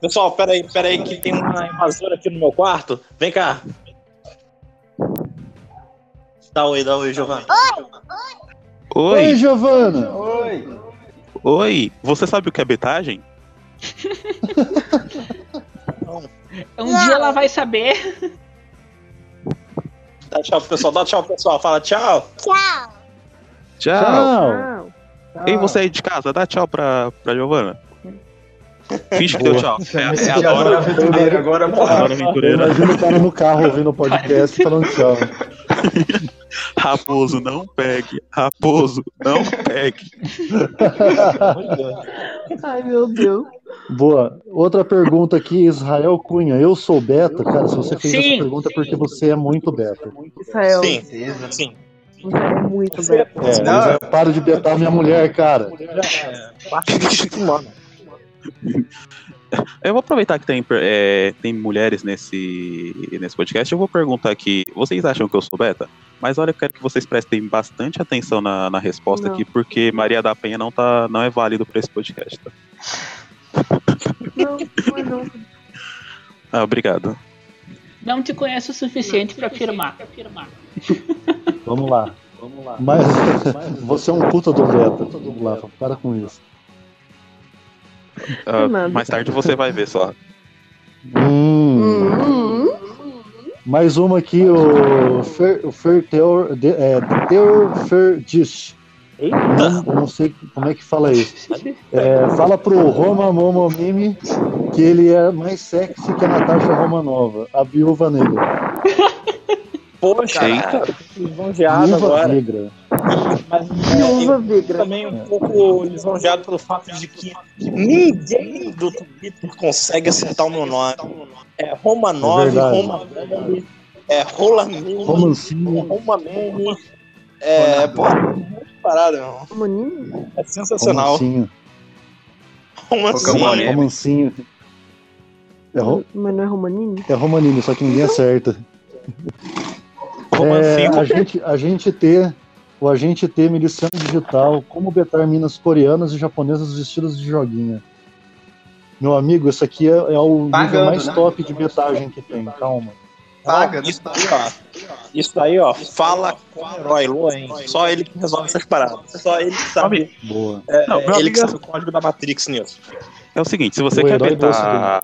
Pessoal, peraí, peraí, que tem uma invasora aqui no meu quarto. Vem cá. Dá oi, dá oi, Giovanni. Oi, Oi, Giovana! Oi! Oi, você sabe o que é betagem? Um dia ela vai saber. Dá tchau pro pessoal, dá tchau pro pessoal. Fala tchau. Tchau. Tchau! Ei, você aí de casa, dá tchau pra, pra Giovana. Finge que deu Boa. tchau. É, é agora aventureiro, agora, a porra. Dora Eu Aventureira. imagino o cara no carro ouvindo o podcast falando tchau. Raposo, não pegue. Raposo, não pegue. Ai, meu Deus. Boa. Outra pergunta aqui, Israel Cunha. Eu sou beta? Cara, se você fez Sim. essa pergunta é porque você é muito beta. Israel, Sim, sim. você é muito. É, Não. Israel, para de betar minha mulher, cara. Humano. Eu vou aproveitar que tem, é, tem mulheres nesse, nesse podcast. Eu vou perguntar aqui: vocês acham que eu sou beta? Mas olha, eu quero que vocês prestem bastante atenção na, na resposta Não. aqui, porque Maria da Penha não, tá, não é válido para esse podcast. Tá? Não, não é não. Ah, obrigado. Não te conheço o suficiente pra afirmar. Vamos lá. Mas você é um puta do beta. Vamos lá, para com isso. Nada. mais tarde você vai ver só. Hum. Hum, Mais uma aqui, o Fer, o Fer Teor, de, é, Teor Ferdish. Não, não sei como é que fala isso. É, fala pro Roma Momo Mimi que ele é mais sexy que a Natasha Romanova, a viúva negra. Poxa, Eita. agora. Mas Viúva é, também um pouco lisonjeado pelo fato de que ninguém do Twitter consegue acertar o meu nome. É Roma 9, verdade. Roma Meme, é Rola Meme, Romancinho. Roma Meme. É, pô, muito parada, meu. Maninho? É sensacional. Romancinho. Romancinho. É, ro, Mas não é Romaninho? é Romanini, só que ninguém acerta. É, Romancinho. a, gente, a gente ter o agente T miliciano digital, como betar minas coreanas e japonesas vestidas de joguinha. Meu amigo, esse aqui é, é o nível Pagando, mais né? top de betagem que tem, calma. Paga? Isso aí, ó. Isso aí, ó. Fala com o herói Loen. Só ele que resolve essas paradas. Só ele que sabe. Boa. É, Não, é meu ele que amigo- sabe o código da Matrix nisso. É o seguinte, se você O quer betar,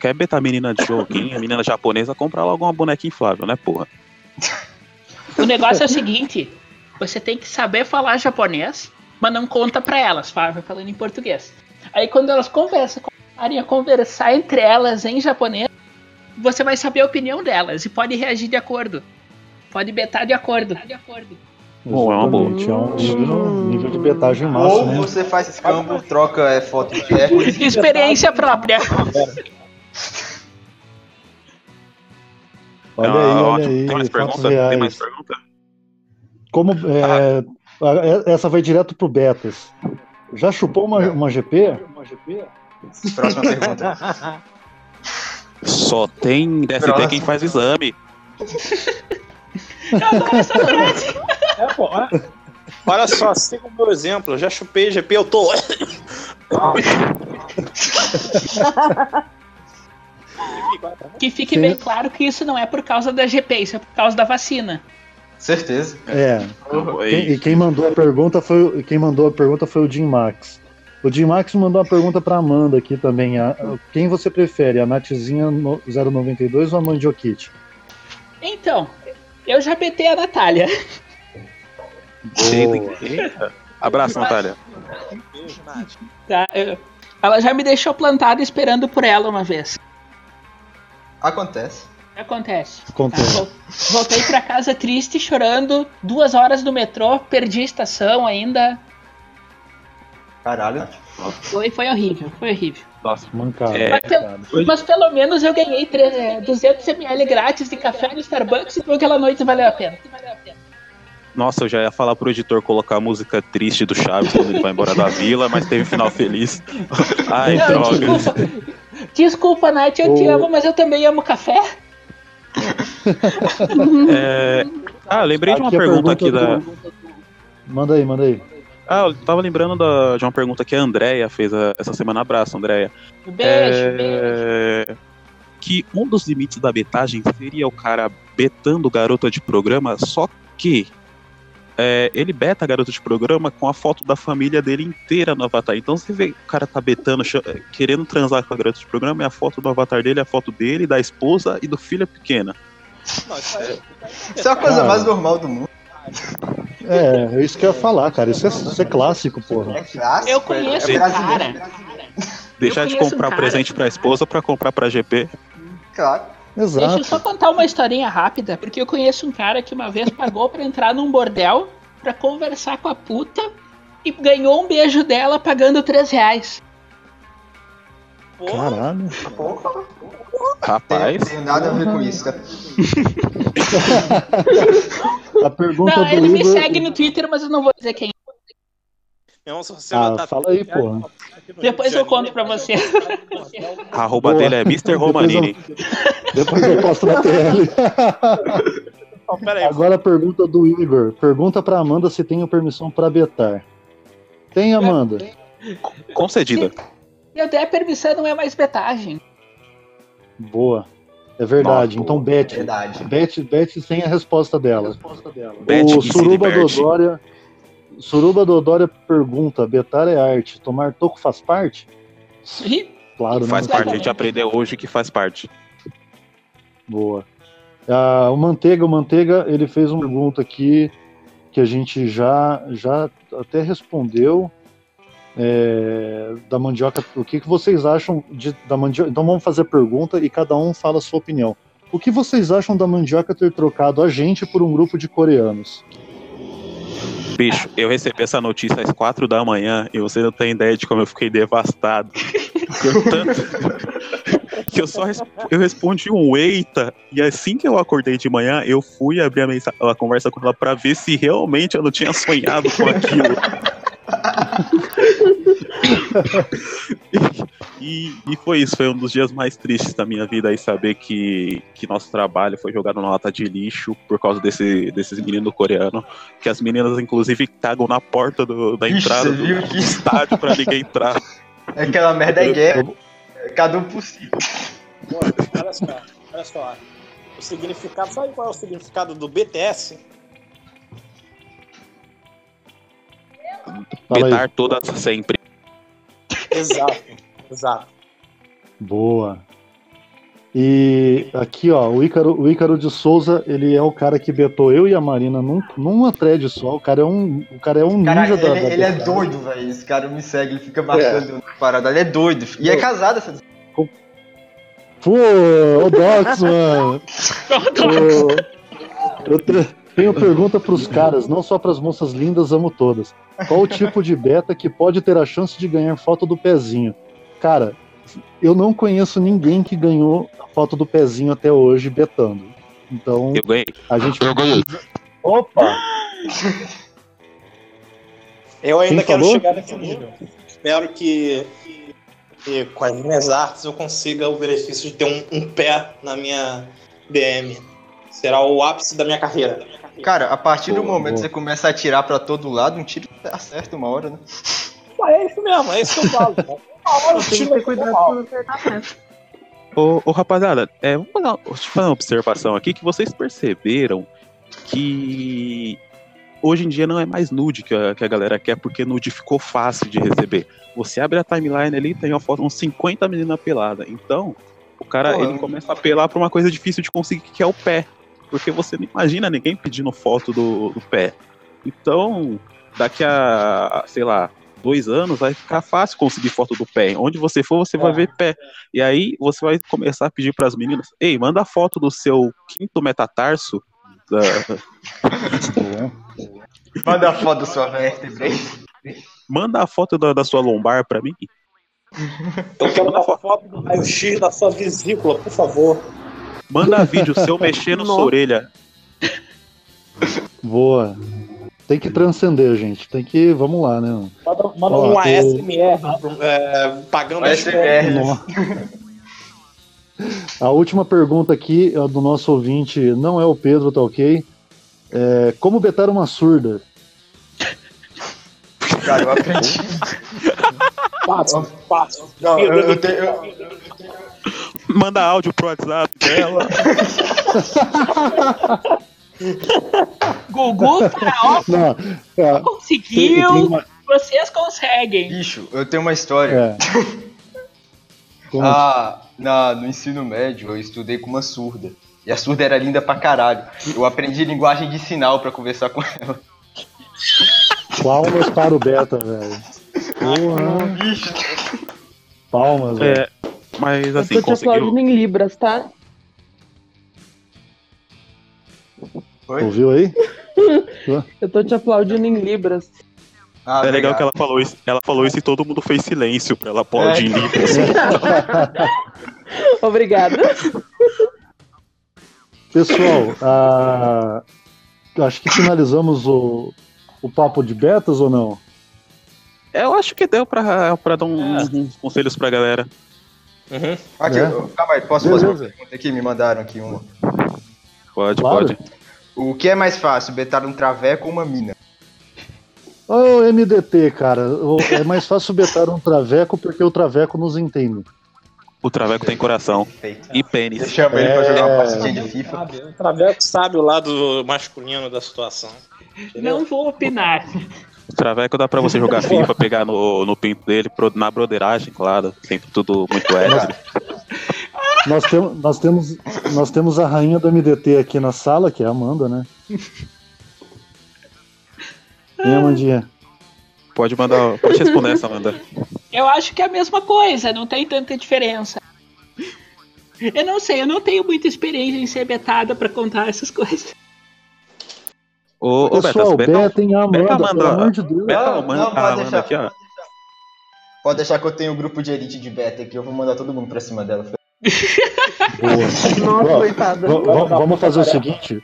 quer betar menina de joguinho, a menina japonesa, compra logo uma boneca inflável, né, porra? O negócio é o seguinte: você tem que saber falar japonês, mas não conta pra elas, fala falando em português. Aí quando elas conversam, começarem a conversar entre elas em japonês, você vai saber a opinião delas e pode reagir de acordo. Pode betar de acordo. De acordo. Bom, é uma boa. Exatamente, É um nível, nível de betagem massa, Ou né? você faz escambo, troca é, foto de recorde. Experiência própria. Olha Ah, aí, olha ótimo. aí. Tem mais fatos pergunta? Tem mais pergunta? Como, é, a- essa vai direto pro Betas. Já chupou uma, uma GP? Próxima pergunta. Só tem DST Próximo. quem faz exame. É, pô, olha, olha só, siga o meu exemplo. Eu já chupei GP, eu tô. Que fique Sim. bem claro que isso não é por causa da GP, isso é por causa da vacina. Certeza. É. Quem, e quem mandou a pergunta foi o- quem mandou a pergunta foi o Jim Max. O Jim Max mandou uma pergunta pra Amanda aqui também. A- a- quem você prefere, a Natzinha no- 092 ou a Mandiokit? Então, eu já betei a Natália. Abraço, Natália. Tá? Eu- ela já me deixou plantada esperando por ela uma vez. Acontece. Acontece. Acontece. Tá, vol- Voltei pra casa triste, chorando, duas horas no metrô, perdi a estação ainda. Caralho. Foi, foi horrível, foi horrível. Nossa. Mancado. É. Mas, pe- mas pelo menos eu ganhei tre- é, 200ml grátis de café no Starbucks, então aquela noite valeu a pena. Nossa, eu já ia falar pro editor colocar a música triste do Chaves quando ele vai embora da vila, mas teve final feliz. Ai, Não, droga. desculpa. Desculpa, Nath, eu te O- amo, mas eu também amo café. É, Ah, lembrei de uma Aqui pergunta aqui da. Manda aí, manda aí. Ah, eu tava lembrando da- de uma pergunta que a Andrea fez a- essa semana. Abraço, Andrea. Beijo, beijo. É, Que um dos limites da betagem seria o cara betando garota de programa, só que é, ele beta a garota de programa com a foto da família dele inteira no avatar. Então você vê o cara tá betando, cha- querendo transar com a garota de programa, e a foto do avatar dele é a foto dele, da esposa e do filho pequena. Não, isso aí, Isso é a coisa Cara. mais normal do mundo. É, é isso que eu ia falar, cara. Isso é, isso é clássico, porra. É clássico. Eu conheço é, um é cara. Deixar de um comprar cara- presente pra esposa pra comprar pra GP. Claro. Deixa eu só Exato. contar uma historinha rápida, porque eu conheço um cara que uma vez pagou pra entrar num bordel pra conversar com a puta e ganhou um beijo dela pagando 3 reais. porra, Caralho. Rapaz, Não tem nada a ver com isso, tá? A pergunta Não, do ele me Igor. segue no Twitter, mas eu não vou dizer quem. você Ah, fala aí, porra. Depois eu conto pra você. a arroba Boa. dele é Mr. Romanini. Depois eu posto na TL. Aí, Agora a pergunta do Igor. Pergunta pra Amanda se tenho permissão pra betar. Tem, Amanda? Concedida. Se eu der permissão, não é mais betagem. Boa. É verdade. Nossa, então bete. Verdade. Bete, bete sem a resposta dela. Bete o que se Suruba. Dodória. Suruba Dodória pergunta: betar é arte, tomar toco faz parte? Ih, Claro, Faz né? parte, a gente aprendeu hoje que faz parte. Boa. Ah, o Manteiga, o Manteiga, ele fez uma pergunta aqui que a gente já, já até respondeu. é, da mandioca, o que, que vocês acham de, da mandioca? Então vamos fazer a pergunta e cada um fala a sua opinião. O que vocês acham da mandioca ter trocado a gente por um grupo de coreanos? Bicho, eu recebi essa notícia às quatro da manhã e você não tem ideia de como eu fiquei devastado. Eu tanto. que eu só eu respondi um eita e assim que eu acordei de manhã, eu fui abrir a, mensa- a conversa com ela pra ver se realmente eu não tinha sonhado com aquilo. E, e foi isso, foi um dos dias mais tristes da minha vida aí saber que, que nosso trabalho foi jogado na lata de lixo por causa desse, desses meninos coreanos. Que as meninas, inclusive, cagam na porta do- da Ixi, entrada do viu estádio pra ninguém entrar. Aquela merda é guerra. Cada um. Pô, olha só, olha só. O significado, sabe qual é o significado do BTS? Fala aí. Betar todas sempre. Exato, exato. Boa. E aqui, ó, o Ícaro, o Ícaro de Souza, ele é o cara que betou eu e a Marina num, numa thread só. O cara é um, o cara é um Cara, ninja ele, da, da ele é doido, velho. Esse cara me segue, ele fica marcando parada. Ele é doido. E é casado, essa Pô, o Dox, mano. Ô, eu te- tenho pergunta pros caras, não só pras moças lindas, amo todas. Qual o tipo de beta que pode ter a chance de ganhar foto do pezinho? Cara, eu não conheço ninguém que ganhou a foto do pezinho até hoje betando. Então, Eu ganhei. a gente. Opa! Eu ainda Quem quero falou? chegar nesse nível. Espero que, que com as minhas artes eu consiga o benefício de ter um, um pé na minha BM. Será o ápice da minha carreira. Cara, a partir do Boa, momento que você começa a atirar pra todo lado, um tiro acerta uma hora, né? Mas é isso mesmo, é isso que eu falo. cara. Uma hora o Tem que tiro ter vai cuidado ser pra mal. não acertar mesmo. Ô, ô, rapaziada, é, vamos fazer uma- deixa eu fazer uma observação aqui que vocês perceberam que hoje em dia não é mais nude que a, que a galera quer, porque nude ficou fácil de receber. Você abre a timeline ali tem uma foto, uns 50 meninas peladas. Então, o cara Pô, ele começa a apelar pra uma coisa difícil de conseguir, que é o pé. Porque você não imagina ninguém pedindo foto do, do pé. Então, daqui a, sei lá, dois anos, vai ficar fácil conseguir foto do pé. Onde você for, você vai É. ver pé. E aí você vai começar a pedir para as meninas: ei, manda a foto do seu quinto metatarso. da-. Manda a foto da sua vértebra manda a foto da, da sua lombar para mim. Eu quero uma foto do raio-x da sua vesícula, por favor. Manda vídeo seu mexendo sua orelha. Boa. Tem que transcender, gente. Tem que. Vamos lá, né? Manda, manda Ó, um eu- ASMR é, pagando as ASMR. A última pergunta aqui é do nosso ouvinte, não é o Pedro, tá ok? É, como betar uma surda? Cara, eu aprendi. Fácil, fácil. Não, eu, eu tenho. eu- Manda áudio pro WhatsApp dela. Gugu tá, ó, Não, é, tem, conseguiu. tem uma, Vocês conseguem. Bicho, eu tenho uma história. é. Ah, na, no ensino médio eu estudei com uma surda. E a surda era linda pra caralho. Eu aprendi linguagem de sinal pra conversar com ela. Palmas para o Beta, velho. Porra, Bicho, palmas, velho. É, mas Eu assim, tô te conseguiu. aplaudindo em Libras, tá? Oi? Ouviu aí? Eu tô te aplaudindo em Libras. Ah, É legal obrigado. que ela falou isso. Ela falou isso e todo mundo fez silêncio pra ela pode É. em livros. Obrigada. Pessoal, ah, acho que finalizamos o, o papo de betas ou não? Eu acho que deu pra, pra dar um- uns conselhos pra galera. Uhum. Aqui, É. eu- calma aí, posso fazer uma Beleza. pergunta aqui? Me mandaram aqui uma. Pode, Claro. pode. O que é mais fácil, betar um traveco ou uma mina? Ô, MDT, cara, é mais fácil betar um traveco porque o traveco nos entende. O Traveco tem coração. Feito. E pênis. Eu chamo ele pra jogar uma É. partidinha de FIFA. Sabe, o Traveco sabe o lado masculino da situação. Entendeu? Não vou opinar. O Traveco dá pra você jogar FIFA, pegar no, no pinto dele, pro- na broderagem, claro. Sempre tudo muito hétero. Nós, tem, nós, temos, nós temos a rainha do MDT aqui na sala, que é a Amanda, né? E Amandinha? Pode mandar. Pode responder essa, Amanda. Eu acho que é a mesma coisa, não tem tanta diferença. Eu não sei, eu não tenho muita experiência em ser betada pra contar essas coisas. Ô, ô Betas, Pessoal, beta, betem a Amanda, beta pelo Amanda, amor de Deus. beta Não, a Amanda, não, pode Amanda deixar. aqui, ó. Pode deixar que eu tenho um grupo de elite de beta aqui, eu vou mandar todo mundo pra cima dela. Boa. Nossa, coitada. Vamos fazer o seguinte: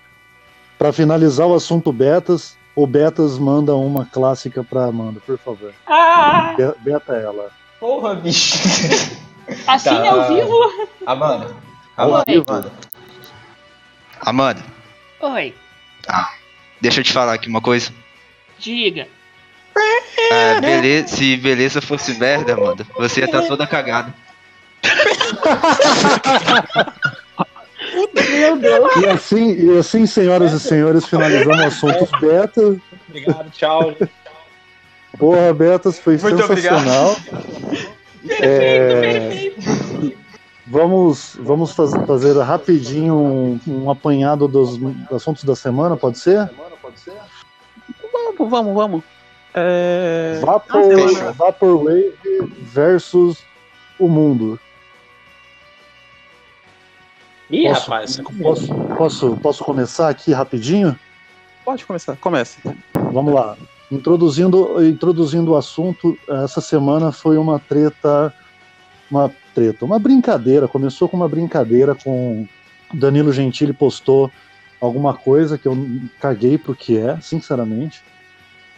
para finalizar o assunto Betas, o Betas manda uma clássica pra Amanda, por favor. Ah, Be- Beta ela. Porra, bicho. assim Tá. ao vivo? Amanda. Amanda. vivo. Amanda. Amanda, Oi, deixa eu te falar aqui uma coisa. diga. Ah, beleza, se beleza fosse merda, Amanda, você ia estar toda cagada. Meu Deus. E assim, e assim, senhoras e senhores, finalizamos o assunto Beta. Obrigado, tchau. Porra, Betas, foi Muito sensacional. É, vamos vamos faz- fazer rapidinho um, um apanhado dos assuntos da semana, pode ser? Vamos, vamos, vamos. É... Vapor, Fechou. Vaporwave versus o mundo. Ih, Posso- rapaz. Posso, posso, posso começar aqui rapidinho? Pode começar, comece. Vamos lá. Introduzindo, introduzindo o assunto, essa semana foi uma treta, uma treta, uma brincadeira. Começou com uma brincadeira com Danilo Gentili postou alguma coisa que eu caguei pro que é, sinceramente.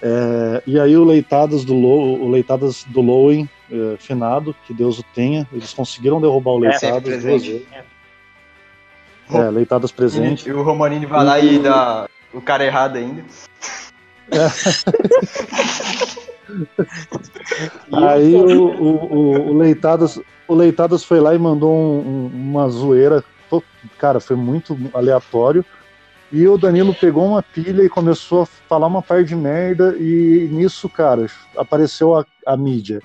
É, e aí o Leitadas do Low, o Leitadas do Lowen, é, finado, que Deus o tenha, eles conseguiram derrubar o É, Leitadas duas presente. vezes. É, Leitadas presente. E o Romanini vai lá e dá o cara errado ainda. Aí o, o, o- o Leitadas, o Leitadas foi lá e mandou um- um- uma zoeira. Cara, foi muito aleatório. E o Danilo pegou uma pilha e começou a falar uma par de merda. E nisso, cara, apareceu a, a mídia.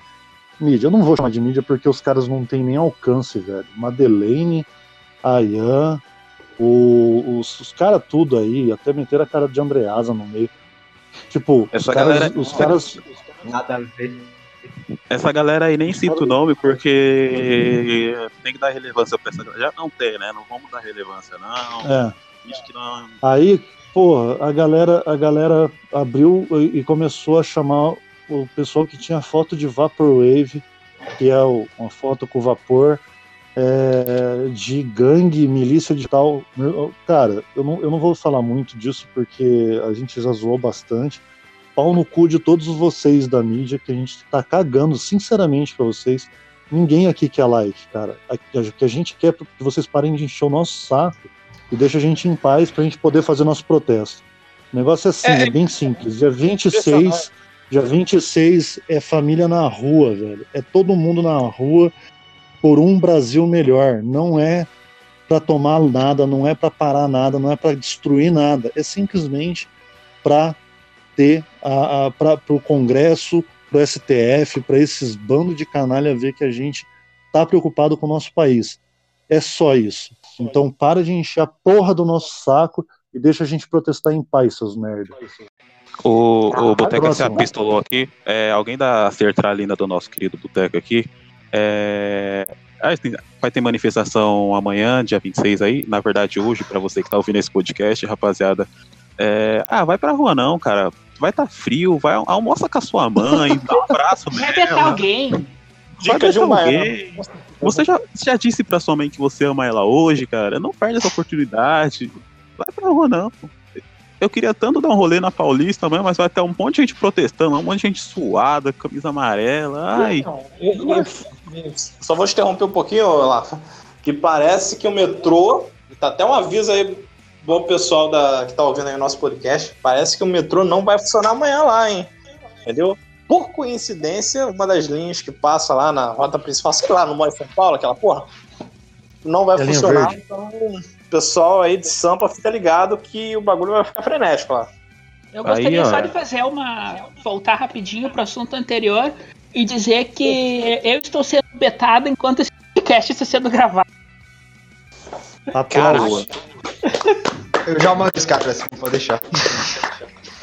Mídia, eu não vou chamar de mídia porque os caras não têm nem alcance, velho. Madeleine, Ayan, o- os, os caras tudo aí, até meteram a cara de Andreasa no meio. Tipo, os Essa caras, galera- os caras Nada a ver. Essa galera aí nem cita o nome porque tem que dar relevância pra essa galera. Já não tem, né? Não vamos dar relevância, não. É. Aí, porra, a galera, a galera abriu e começou a chamar o pessoal que tinha foto de Vaporwave, que é uma foto com vapor, é, de gangue, milícia de tal. Cara, eu não, eu não vou falar muito disso porque a gente já zoou bastante. Pau no cu de todos vocês da mídia, que a gente tá cagando, sinceramente, pra vocês. Ninguém aqui quer like, cara. O que a gente quer é que vocês parem de encher o nosso saco e deixa a gente em paz pra gente poder fazer nosso protesto. O negócio é assim, é, É, bem simples. Dia 26, dia 26 é família na rua, velho. É todo mundo na rua por um Brasil melhor. Não é pra tomar nada, não é pra parar nada, não é pra destruir nada. É simplesmente pra ter a, a, para o Congresso, para o STF, para esses bandos de canalha ver que a gente tá preocupado com o nosso país. É só isso. Então para de encher a porra do nosso saco e deixa a gente protestar em paz, seus merda. O, o Boteco se próximo. apistolou aqui. É, alguém da sertralina do nosso querido Boteco aqui. É, ah, vai ter manifestação amanhã, dia 26 aí. Na verdade, hoje, pra você que tá ouvindo esse podcast, rapaziada. É, ah, vai pra rua não, cara. Vai tá frio, vai almoça com a sua mãe, dá um abraço Vai betar alguém. Vai Dica de um alguém. Você já, já disse pra sua mãe que você ama ela hoje, cara? Não perde essa oportunidade. Vai pra rua, não. Eu queria tanto dar um rolê na Paulista, mãe, mas vai ter um monte de gente protestando, um monte de gente suada, camisa amarela. Ai, Não, e- e- Só vou te interromper um pouquinho, Lafa. Que parece que o metrô. Tá até um aviso aí bom pessoal da, que tá ouvindo aí o nosso podcast. Parece que o metrô não vai funcionar amanhã lá, hein? Entendeu? Por coincidência, uma das linhas que passa lá na rota principal, sei lá, no Moro em São Paulo, aquela porra, não vai É funcionar. Então, o pessoal aí de Sampa fica ligado que o bagulho vai ficar frenético lá. Eu gostaria Aí, só de fazer uma. voltar rapidinho pro assunto anterior e dizer que eu estou sendo betado enquanto esse podcast está sendo gravado. Aplausos. Eu já mando esse cara cima, pode deixar.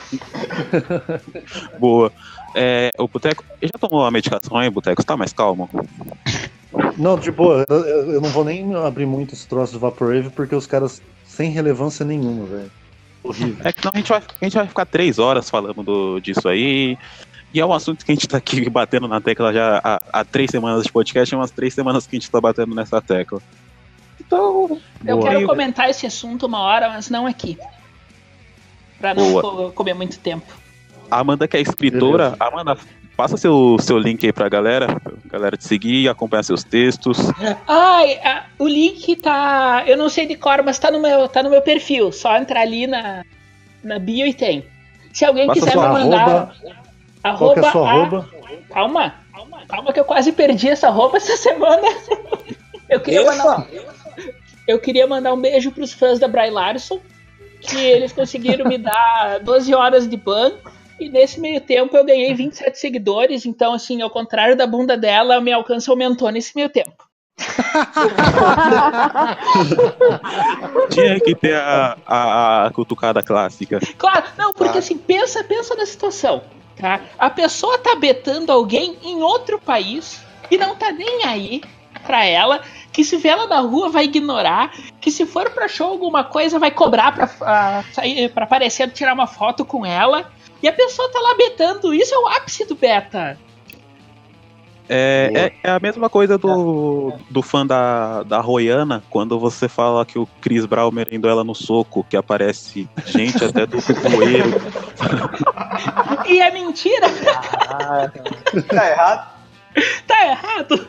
boa. É, o Boteco. ele Já tomou a medicação aí, Boteco? Você tá mais calmo? Não, de boa, eu, eu- não vou nem abrir muito esse troço do Vaporwave porque os caras sem relevância nenhuma, velho. Horrível. É que não, a gente vai, a gente vai ficar três horas falando do- disso aí. E é um assunto que a gente tá aqui batendo na tecla já há, há três semanas de podcast, é umas três semanas que a gente tá batendo nessa tecla. Então. Eu boa. quero comentar esse assunto uma hora, mas não aqui. Pra não Boa. co- comer muito tempo. A Amanda, que é escritora, Beleza. Amanda, passa seu, seu link aí pra galera, pra galera te seguir, acompanhar seus textos. Ai, a- o link tá. Eu não sei de cor, mas tá no meu, tá no meu perfil. Só entrar ali na, na bio e tem. Se alguém Passa quiser me mandar. Qual que é a sua a- arroba? Calma, calma que eu quase perdi essa roupa essa semana. Eu queria mandar, eu queria mandar um beijo pros fãs da Bry Larson, que eles conseguiram me dar 12 horas de ban. E nesse meio tempo eu ganhei 27 seguidores, então assim, ao contrário da bunda dela, meu alcance aumentou nesse meio tempo. Tinha que ter a, a, a cutucada clássica. Claro, não, porque assim, pensa, pensa na situação, tá? A pessoa tá betando alguém em outro país e não tá nem aí pra ela, que se vê ela na rua vai ignorar, que se for pra show alguma coisa vai cobrar pra, ah, sair, pra aparecer, tirar uma foto com ela. E a pessoa tá lá betando, isso é o ápice do beta. É, é, é a mesma coisa do, do fã da, da Royana, quando você fala que o Chris Brown merendou ela no soco, que aparece gente até do bueiro. E é mentira, Tá errado. tá errado.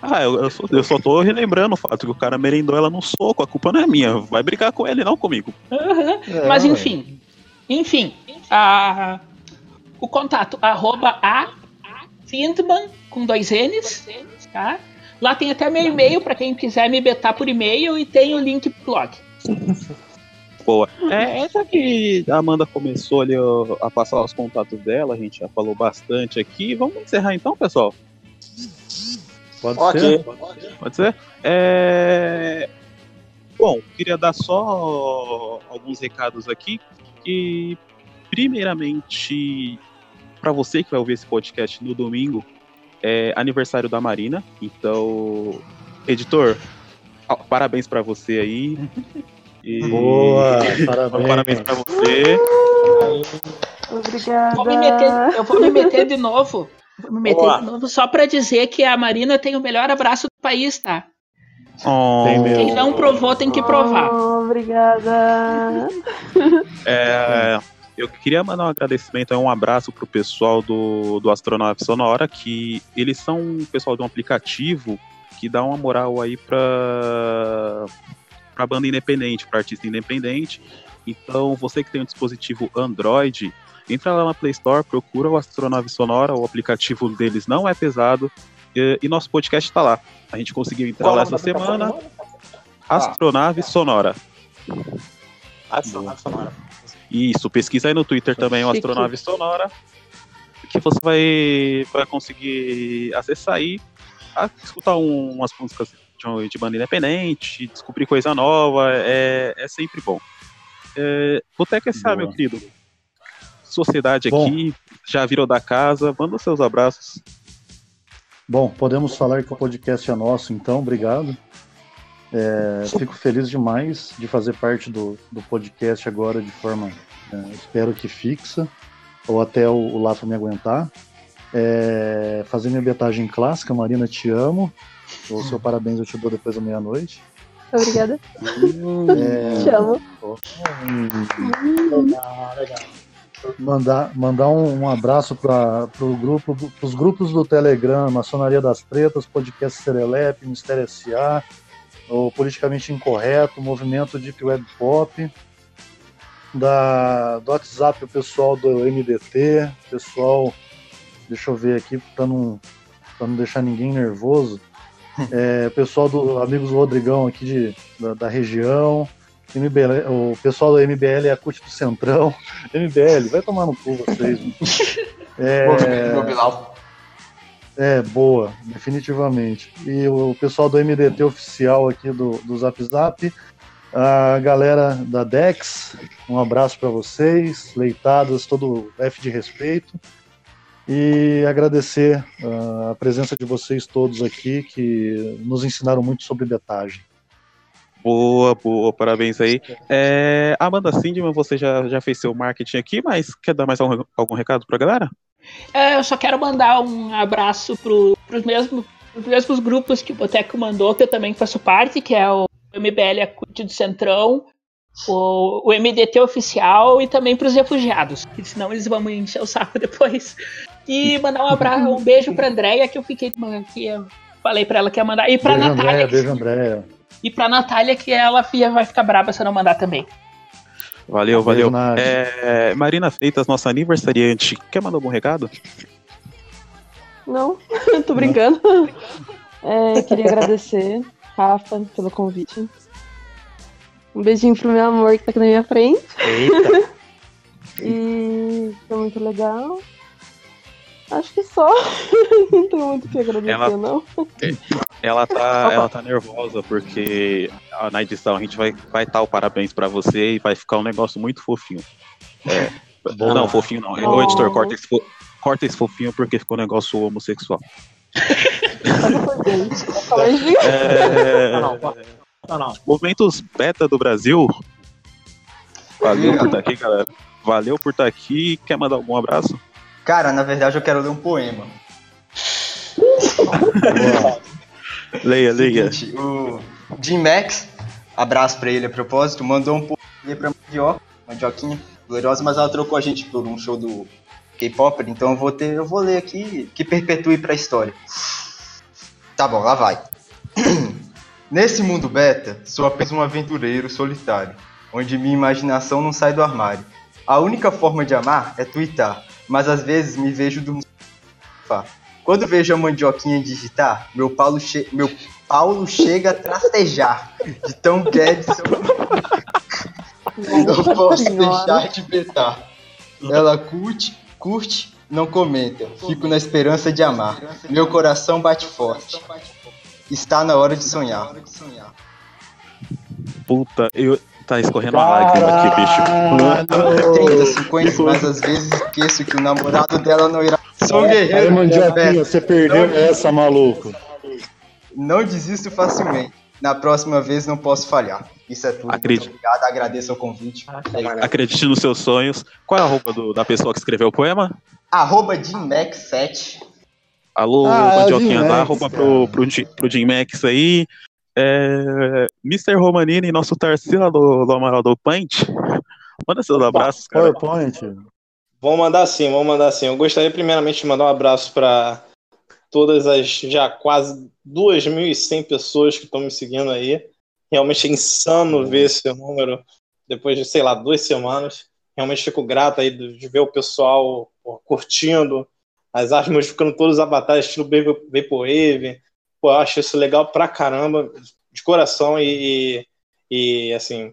Ah, eu, eu, só, eu só tô relembrando o fato que o cara merendou ela no soco, a culpa não é minha. Vai brigar com ele, não comigo. Uhum. É, Mas ué. enfim, enfim, a, o contato arroba a Findman com dois N's, tá? Lá tem até meu e-mail para quem quiser me betar por e-mail e tem o link pro blog. Boa. É, essa que a Amanda começou ali ó, a passar os contatos dela, a gente já falou bastante aqui. Vamos encerrar então, pessoal? Pode Ok. ser? Pode ser? É... Bom, queria dar só alguns recados aqui. Que, primeiramente, para você que vai ouvir esse podcast no domingo, é aniversário da Marina. Então, editor, parabéns para você aí. E... Boa, parabéns. parabéns para você. Obrigada. Vou meter, eu vou me meter de novo. Vou me meter Boa. de novo só para dizer que a Marina tem o melhor abraço do país, tá? Oh. Quem não provou tem que provar. Oh, obrigada. É, eu queria mandar um agradecimento, um abraço pro pessoal do, do Astronave Sonora, que eles são um pessoal de um aplicativo que dá uma moral aí pra, pra banda independente, pra artista independente. Então, você que tem um dispositivo Android, entra lá na Play Store, procura o Astronave Sonora, o aplicativo deles não é pesado, e, e nosso podcast está lá. A gente conseguiu entrar Qual lá essa semana. Astronave Sonora. Astronave Sonora. Isso, pesquisa aí no Twitter também o Astronave Sonora. Que você vai, vai conseguir acessar aí, escutar um, umas músicas de, de banda independente, descobrir coisa nova, é, é sempre bom. É, Boteca SA, meu querido. Sociedade bom. aqui, já virou da casa, manda os seus abraços. Bom, podemos falar que o podcast é nosso, então, obrigado. É, fico feliz demais de fazer parte do, do podcast agora de forma, é, espero que fixa, ou até o, o Lafa me aguentar. É, fazer minha betagem clássica, Marina, te amo. O seu parabéns eu te dou depois da meia-noite. Obrigada. É... Te amo. Legal, legal mandar, mandar um, um abraço para o grupo, os grupos do Telegram, Maçonaria das Pretas, Podcast Serelepe, Mistério S.A., o Politicamente Incorreto, Movimento Deep Web Pop, da, do WhatsApp o pessoal do MDT, pessoal, deixa eu ver aqui para não, não deixar ninguém nervoso, é, pessoal do Amigos do Rodrigão aqui de, da, da região, MBL, o pessoal do MBL é a CUT do Centrão. MBL, vai tomar no cu vocês. é, é, boa, definitivamente. E o pessoal do MDT oficial aqui do, do Zap Zap, a galera da Dex, um abraço para vocês, leitadas, todo F de respeito. E agradecer uh, a presença de vocês todos aqui, que nos ensinaram muito sobre detagem. Boa, boa, parabéns aí. É, Amanda Sindman, você já, já fez seu marketing aqui, mas quer dar mais algum, algum recado pra galera? É, eu só quero mandar um abraço pro, pros, mesmos, pros mesmos grupos que o Boteco mandou, que eu também faço parte, que é o MBL Acute do Centrão, o, o MDT Oficial e também pros refugiados, que senão eles vão me encher o saco depois. E mandar um abraço, um beijo pra Andréia, que eu fiquei que eu falei pra ela que ia mandar. E pra beijo, Natália. Andréia, beijo, Andréia. E pra Natália, que ela filha vai ficar braba se eu não mandar também. Valeu, valeu. É, Marina Freitas, nossa aniversariante, quer mandar algum recado? Não, tô brincando. É, queria agradecer, Rafa, pelo convite. Um beijinho pro meu amor que tá aqui na minha frente. Eita! e foi muito legal. Acho que só. não tenho muito o que agradecer, ela, não. Ela tá, ela tá nervosa porque na edição a gente vai estar vai tá o parabéns pra você e vai ficar um negócio muito fofinho. É, não, fofinho não. Oh. O editor, corta esse, corta esse fofinho porque ficou um negócio homossexual. é, não, não, não. Movimentos beta do Brasil. Valeu por estar aqui, galera. Valeu por estar aqui. Quer mandar algum abraço? Cara, na verdade eu quero ler um poema. leia, leia. o Jim Max, abraço pra ele a propósito, mandou um poema pra Mandioca, Mandioquinha, gloriosa, mas ela trocou a gente por um show do K-pop, então eu vou ter, eu vou ler aqui que perpetue pra história. Tá bom, lá vai. Nesse mundo beta, sou apenas um aventureiro solitário, onde minha imaginação não sai do armário. A única forma de amar é twittar mas às vezes me vejo do Quando vejo a mandioquinha digitar, meu Paulo, che meu Paulo chega a trastejar. De tão Guedes eu não posso deixar de betar. Ela curte, curte, não comenta. Fico na esperança de amar. Meu coração bate forte. Está na hora de sonhar. Puta, eu, Tá escorrendo uma lágrima aqui, bicho. 30, 50, mas às vezes esqueço que o namorado dela não irá. Sou um Aí, guerreiro. mandioquinha, você perdeu Não. essa, maluco. Não desisto facilmente. Na próxima vez não posso falhar. Isso é tudo. Acredito. Muito obrigado, agradeço o convite. Acredite nos seus sonhos. Qual é a roupa do- da pessoa que escreveu o poema? Arroba JimMax7. Alô, Ah, Mandioquinha, Jim dá cara. pro, pro, pro Jim Max aí. É, Mr. Romanini, nosso Tarsila do, do Amaral do Paint. Manda seus abraços, cara. PowerPoint. Vamos mandar sim, vamos mandar sim. Eu gostaria primeiramente de mandar um abraço para todas as já quase 2.100 pessoas que estão me seguindo aí. Realmente é insano ver esse número depois de, sei lá, duas semanas. Realmente fico grato aí de ver o pessoal pô, curtindo as artes, modificando todos os avatares, estilo Vapor- Vaporwave. Pô, eu acho isso legal pra caramba, de coração e, e assim,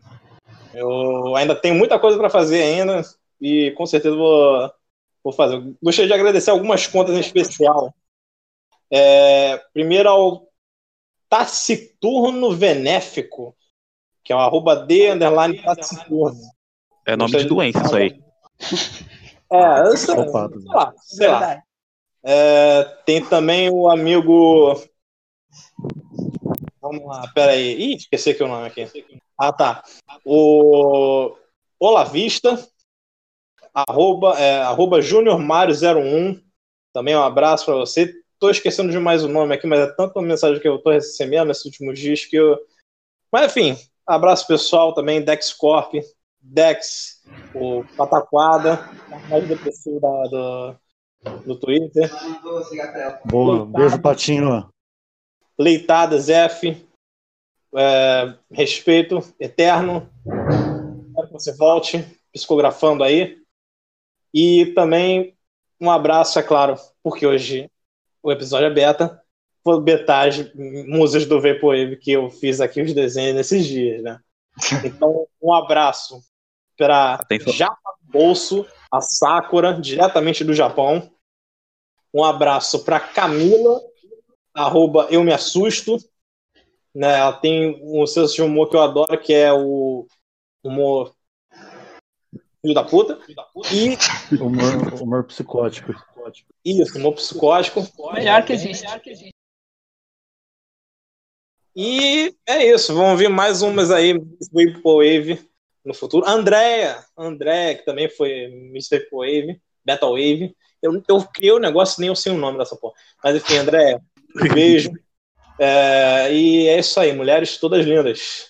eu ainda tenho muita coisa para fazer ainda e com certeza vou, vou fazer. Eu Gostaria de agradecer algumas contas em especial. É, primeiro ao Taciturno Benéfico, que é o arroba D underline Taciturno. É nome de doença isso aí. É, eu sei, sei lá, sei lá. É, tem também o amigo. Vamos lá, peraí. Ih, esqueci aqui o nome aqui. Ah, tá. O Olavista, arroba, é, arroba Júnior Mário 01. Também um abraço para você. Tô esquecendo demais o nome aqui, mas é tanta mensagem que eu tô recebendo nesses últimos dias que eu. Mas enfim, abraço pessoal também, Dex Corp, Dex, o Pataquada, mais depressivo do, do Twitter. Boa, beijo, Patinho. Leitadas F, é, respeito eterno. Espero que você volte psicografando aí. E também um abraço, é claro, porque hoje o episódio é beta. Foi betagem, musas do Vaporwave que eu fiz aqui os desenhos nesses dias, né? Então, um abraço para Atenção. Japa Bolso, a Sakura, diretamente do Japão. Um abraço para Camila, arroba eu me assusto. Né, ela tem um senso de humor que eu adoro, que é o humor filho da puta. E Humor, humor psicótico. isso, humor psicótico. Melhor que existe. E é isso, vão vir mais umas aí, Miss Vaporwave no futuro. Andréia, Andréia, que também foi Miss Vaporwave, Battle Wave. Eu, eu criei o negócio nem eu sei o nome dessa porra. Mas enfim, Andréia, um beijo. É, e é isso aí, mulheres todas lindas.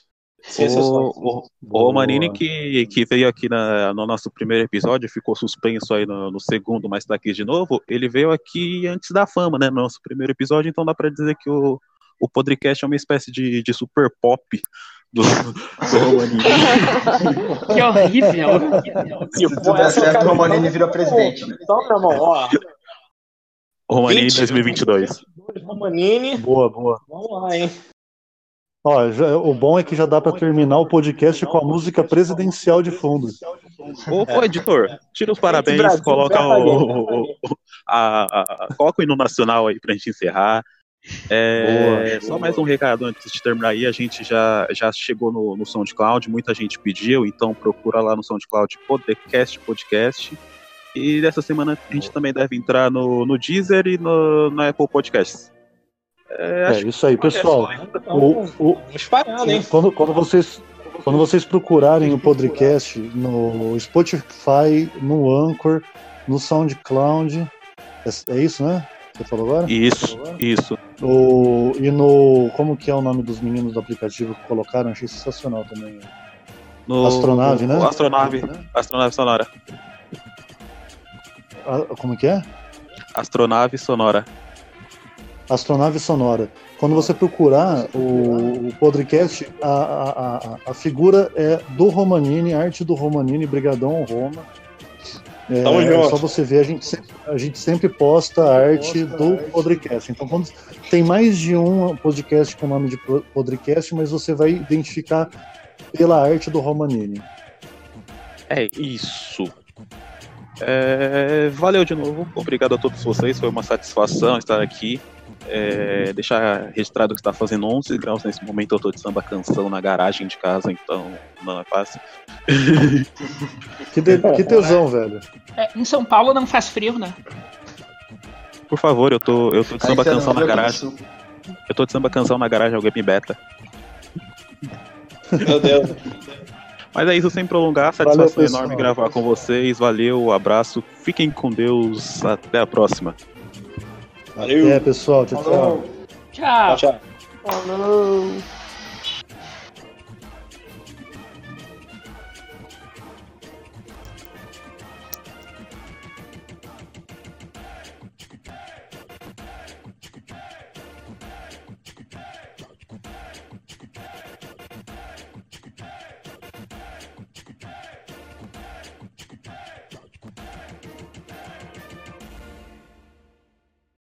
O, o, o Romanini que, que veio aqui na- no nosso primeiro episódio, ficou suspenso aí no, no segundo, mas tá aqui de novo. Ele veio aqui antes da fama, né? No nosso primeiro episódio, então dá pra dizer que o, o podcast é uma espécie de, de super pop do, do Romanini. Que horrível. Se Se tudo der certo, o Romanini vira presidente. Então, meu irmão, ó. O Romanini 20. 2022. Romanini, Boa, boa. vamos lá, hein? Ó, já- o bom é que já dá pra terminar o podcast com a música presidencial de fundo. Ô, ô, editor, tira os parabéns, Brasil, coloca Brasil. o, o- a, a- a- coloca o hino nacional aí pra gente encerrar. É, Boa. só mais um recado antes de terminar aí, a gente já, já chegou no, no SoundCloud, muita gente pediu, então procura lá no SoundCloud Podcast Podcast. E dessa semana a gente também deve entrar no, no Deezer e no, no Apple Podcasts. É, É isso aí, pessoal. Então, O, o, hein? quando, quando vocês quando vocês procurarem o podcast no Spotify, no Anchor, no SoundCloud, é, é isso, né? Você falou agora? isso, isso. O, e no. Como que é o nome dos meninos do aplicativo que colocaram? Achei sensacional também. No, Astronave, né? Astronave, Astronave Sonora. Como que é? Astronave Sonora. Astronave Sonora. Quando você procurar o, o podcast, a, a, a, a figura é do Romanini, arte do Romanini, Brigadão Roma. É, Tamo é junto. só você ver, a gente, sempre, a gente sempre posta a arte do podcast. Então, quando tem mais de um podcast com o nome de podcast, mas você vai identificar pela arte do Romanini. É isso. É, valeu de novo. Obrigado a todos vocês. Foi uma satisfação estar aqui. É, deixar registrado que está fazendo 11 graus nesse momento. Eu tô de samba canção na garagem de casa, então não é fácil. Que, de- que tesão, velho. É, em São Paulo não faz frio, né? Por favor, eu tô, eu tô de samba canção na garagem. Eu tô de samba canção na garagem, alguém me beta. Meu Deus. Mas é isso, sem prolongar, Valeu, satisfação pessoal. enorme gravar com vocês. Valeu, abraço, fiquem com Deus, até a próxima. Valeu. É, pessoal, tchau, tchau. Tchau. Tchau, tchau. Falou.